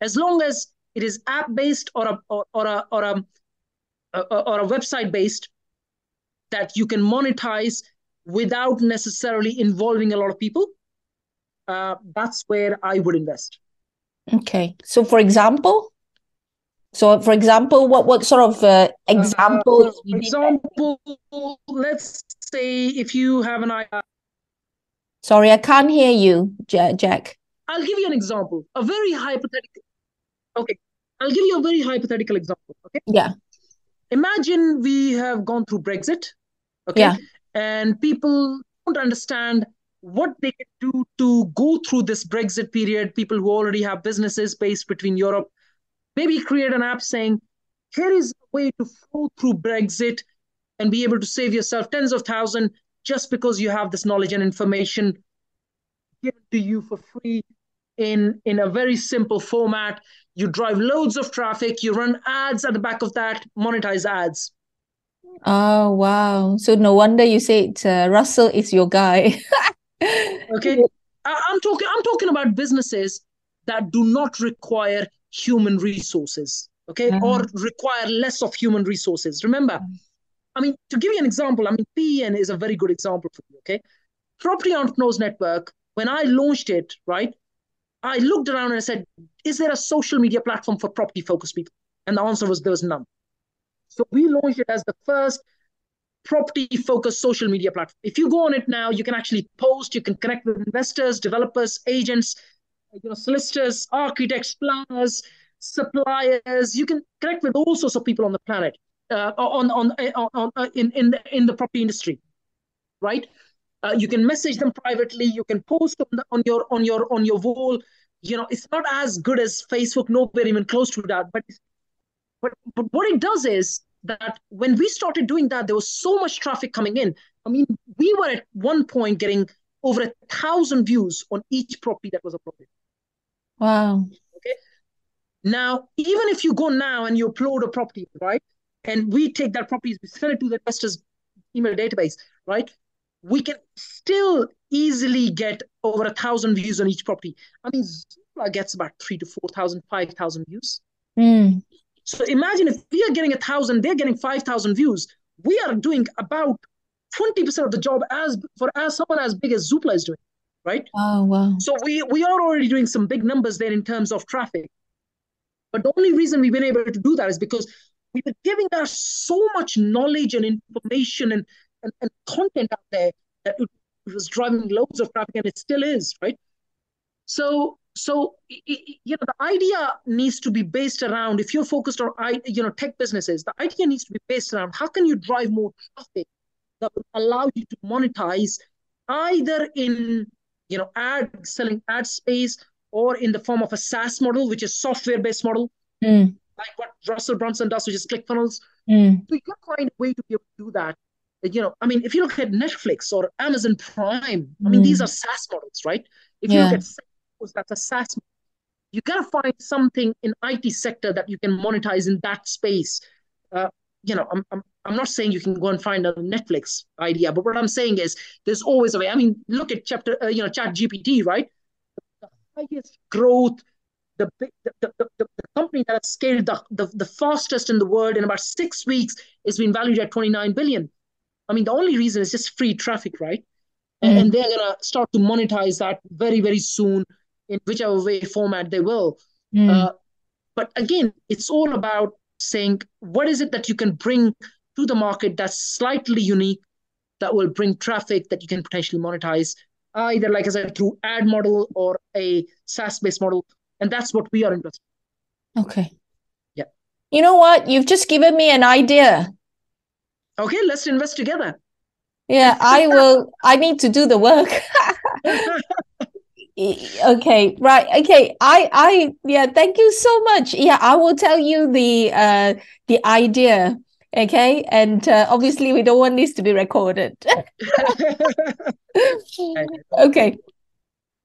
As long as it is app based or a or, or a or a or a website based that you can monetize without necessarily involving a lot of people uh, that's where i would invest. Okay. So for example so for example what what sort of uh, examples uh, for example let's say if you have an eye. sorry i can't hear you jack I'll give you an example, a very hypothetical. Okay, I'll give you a very hypothetical example. Okay. Yeah. Imagine we have gone through Brexit. Okay. Yeah. And people don't understand what they can do to go through this Brexit period. People who already have businesses based between Europe, maybe create an app saying, here is a way to flow through Brexit and be able to save yourself tens of thousands just because you have this knowledge and information given to you for free in in a very simple format you drive loads of traffic you run ads at the back of that monetize ads oh wow so no wonder you said uh, russell is your guy *laughs* okay I, i'm talking i'm talking about businesses that do not require human resources, okay, uh-huh. or require less of human resources. Remember, uh-huh. I mean, to give you an example, I mean, PEN is a very good example for you, okay? Property Entrepreneurs Network, when I launched it, right, I looked around and I said, is there a social media platform for property focused people? And the answer was there was none. So we launched it as the first property focused social media platform. If you go on it now, you can actually post, you can connect with investors, developers, agents, you know, solicitors, architects, planners, suppliers. You can connect with all sorts of people on the planet, uh, on, on, on, on, in, in, the, in the property industry, right? Uh, you can message them privately. You can post on, the, on your on your on your wall. You know, it's not as good as Facebook, nowhere even close to that. But but but what it does is that when we started doing that, there was so much traffic coming in. I mean, we were at one point getting over a thousand views on each property that was uploaded. Wow. Okay. Now, even if you go now and you upload a property, right, and we take that property, we send it to the investors' email database, right? We can still easily get over a thousand views on each property. I mean, Zoopla gets about three to four thousand, five thousand views. Mm. So imagine if we are getting a thousand, they're getting five thousand views. We are doing about twenty percent of the job as for as someone as big as Zoopla is doing, right? Oh wow! So we we are already doing some big numbers there in terms of traffic. But the only reason we've been able to do that is because we were giving us so much knowledge and information and and, and content out there that it, was driving loads of traffic and it still is, right? So so you know the idea needs to be based around if you're focused on you know tech businesses the idea needs to be based around how can you drive more traffic that will allow you to monetize either in you know ad selling ad space or in the form of a SaaS model which is software based model mm. like what Russell Brunson does which is ClickFunnels mm. we got to find a way to be able to do that you know, I mean, if you look at Netflix or Amazon Prime, I mean, these mm. are SaaS models, right? If you look at that's a SaaS model. You gotta find something in IT sector that you can monetize in that space. Uh, you know, I'm, I'm I'm not saying you can go and find a Netflix idea, but what I'm saying is there's always a way. I mean, look at chapter, uh, you know, Chat GPT, right? The highest growth, the, the, the, the, the company that has scaled the, the, the fastest in the world in about six weeks is being valued at 29 billion. I mean, the only reason is just free traffic, right? Mm-hmm. And they're gonna start to monetize that very, very soon in whichever way format they will. Mm. Uh, but again, it's all about saying what is it that you can bring to the market that's slightly unique that will bring traffic that you can potentially monetize either like i said through ad model or a saas based model and that's what we are interested in. okay yeah you know what you've just given me an idea okay let's invest together. Yeah i will i need to do the work. *laughs* Okay right okay i i yeah thank you so much. Yeah i will tell you the uh the idea okay? And uh, obviously we don't want this to be recorded. *laughs* Okay.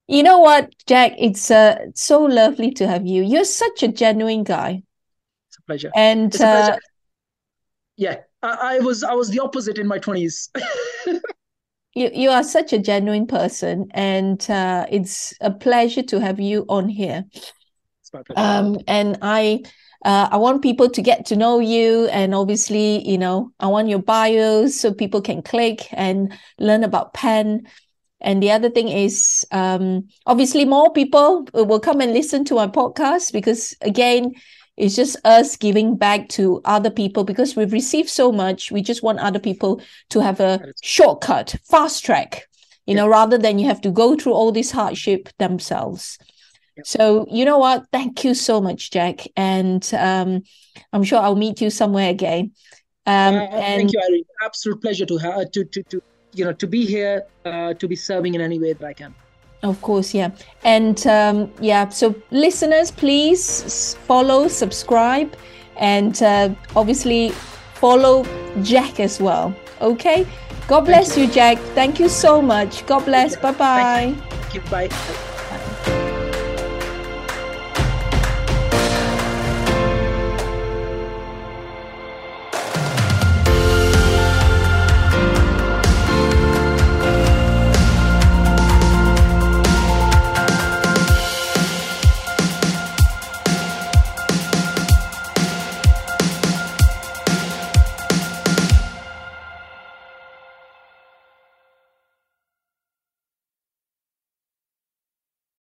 You know what jack? It's uh so lovely to have you. You're such a genuine guy. It's a pleasure. And a pleasure. Uh, yeah I, I was I was the opposite in my twenties. *laughs* you you are such a genuine person, and uh, it's a pleasure to have you on here. Um, and I uh, I want people to get to know you, and obviously, you know, I want your bios so people can click and learn about Pen. And the other thing is, um, obviously, more people will come and listen to our podcast because, again, it's just us giving back to other people because we've received so much. We just want other people to have a shortcut, fast track, you yeah. know, rather than you have to go through all this hardship themselves. Yeah. So, you know what? Thank you so much, Jack. And um, I'm sure I'll meet you somewhere again. Um, uh, and thank you, Irene. Absolute pleasure to have to, to, to you know to be here, uh, to be serving in any way that I can. Of course, yeah. And um, yeah, so listeners, please follow, subscribe, and uh, obviously follow Jack as well. Okay? God bless you. you. Jack. Thank you so much. God bless. Bye bye. Bye.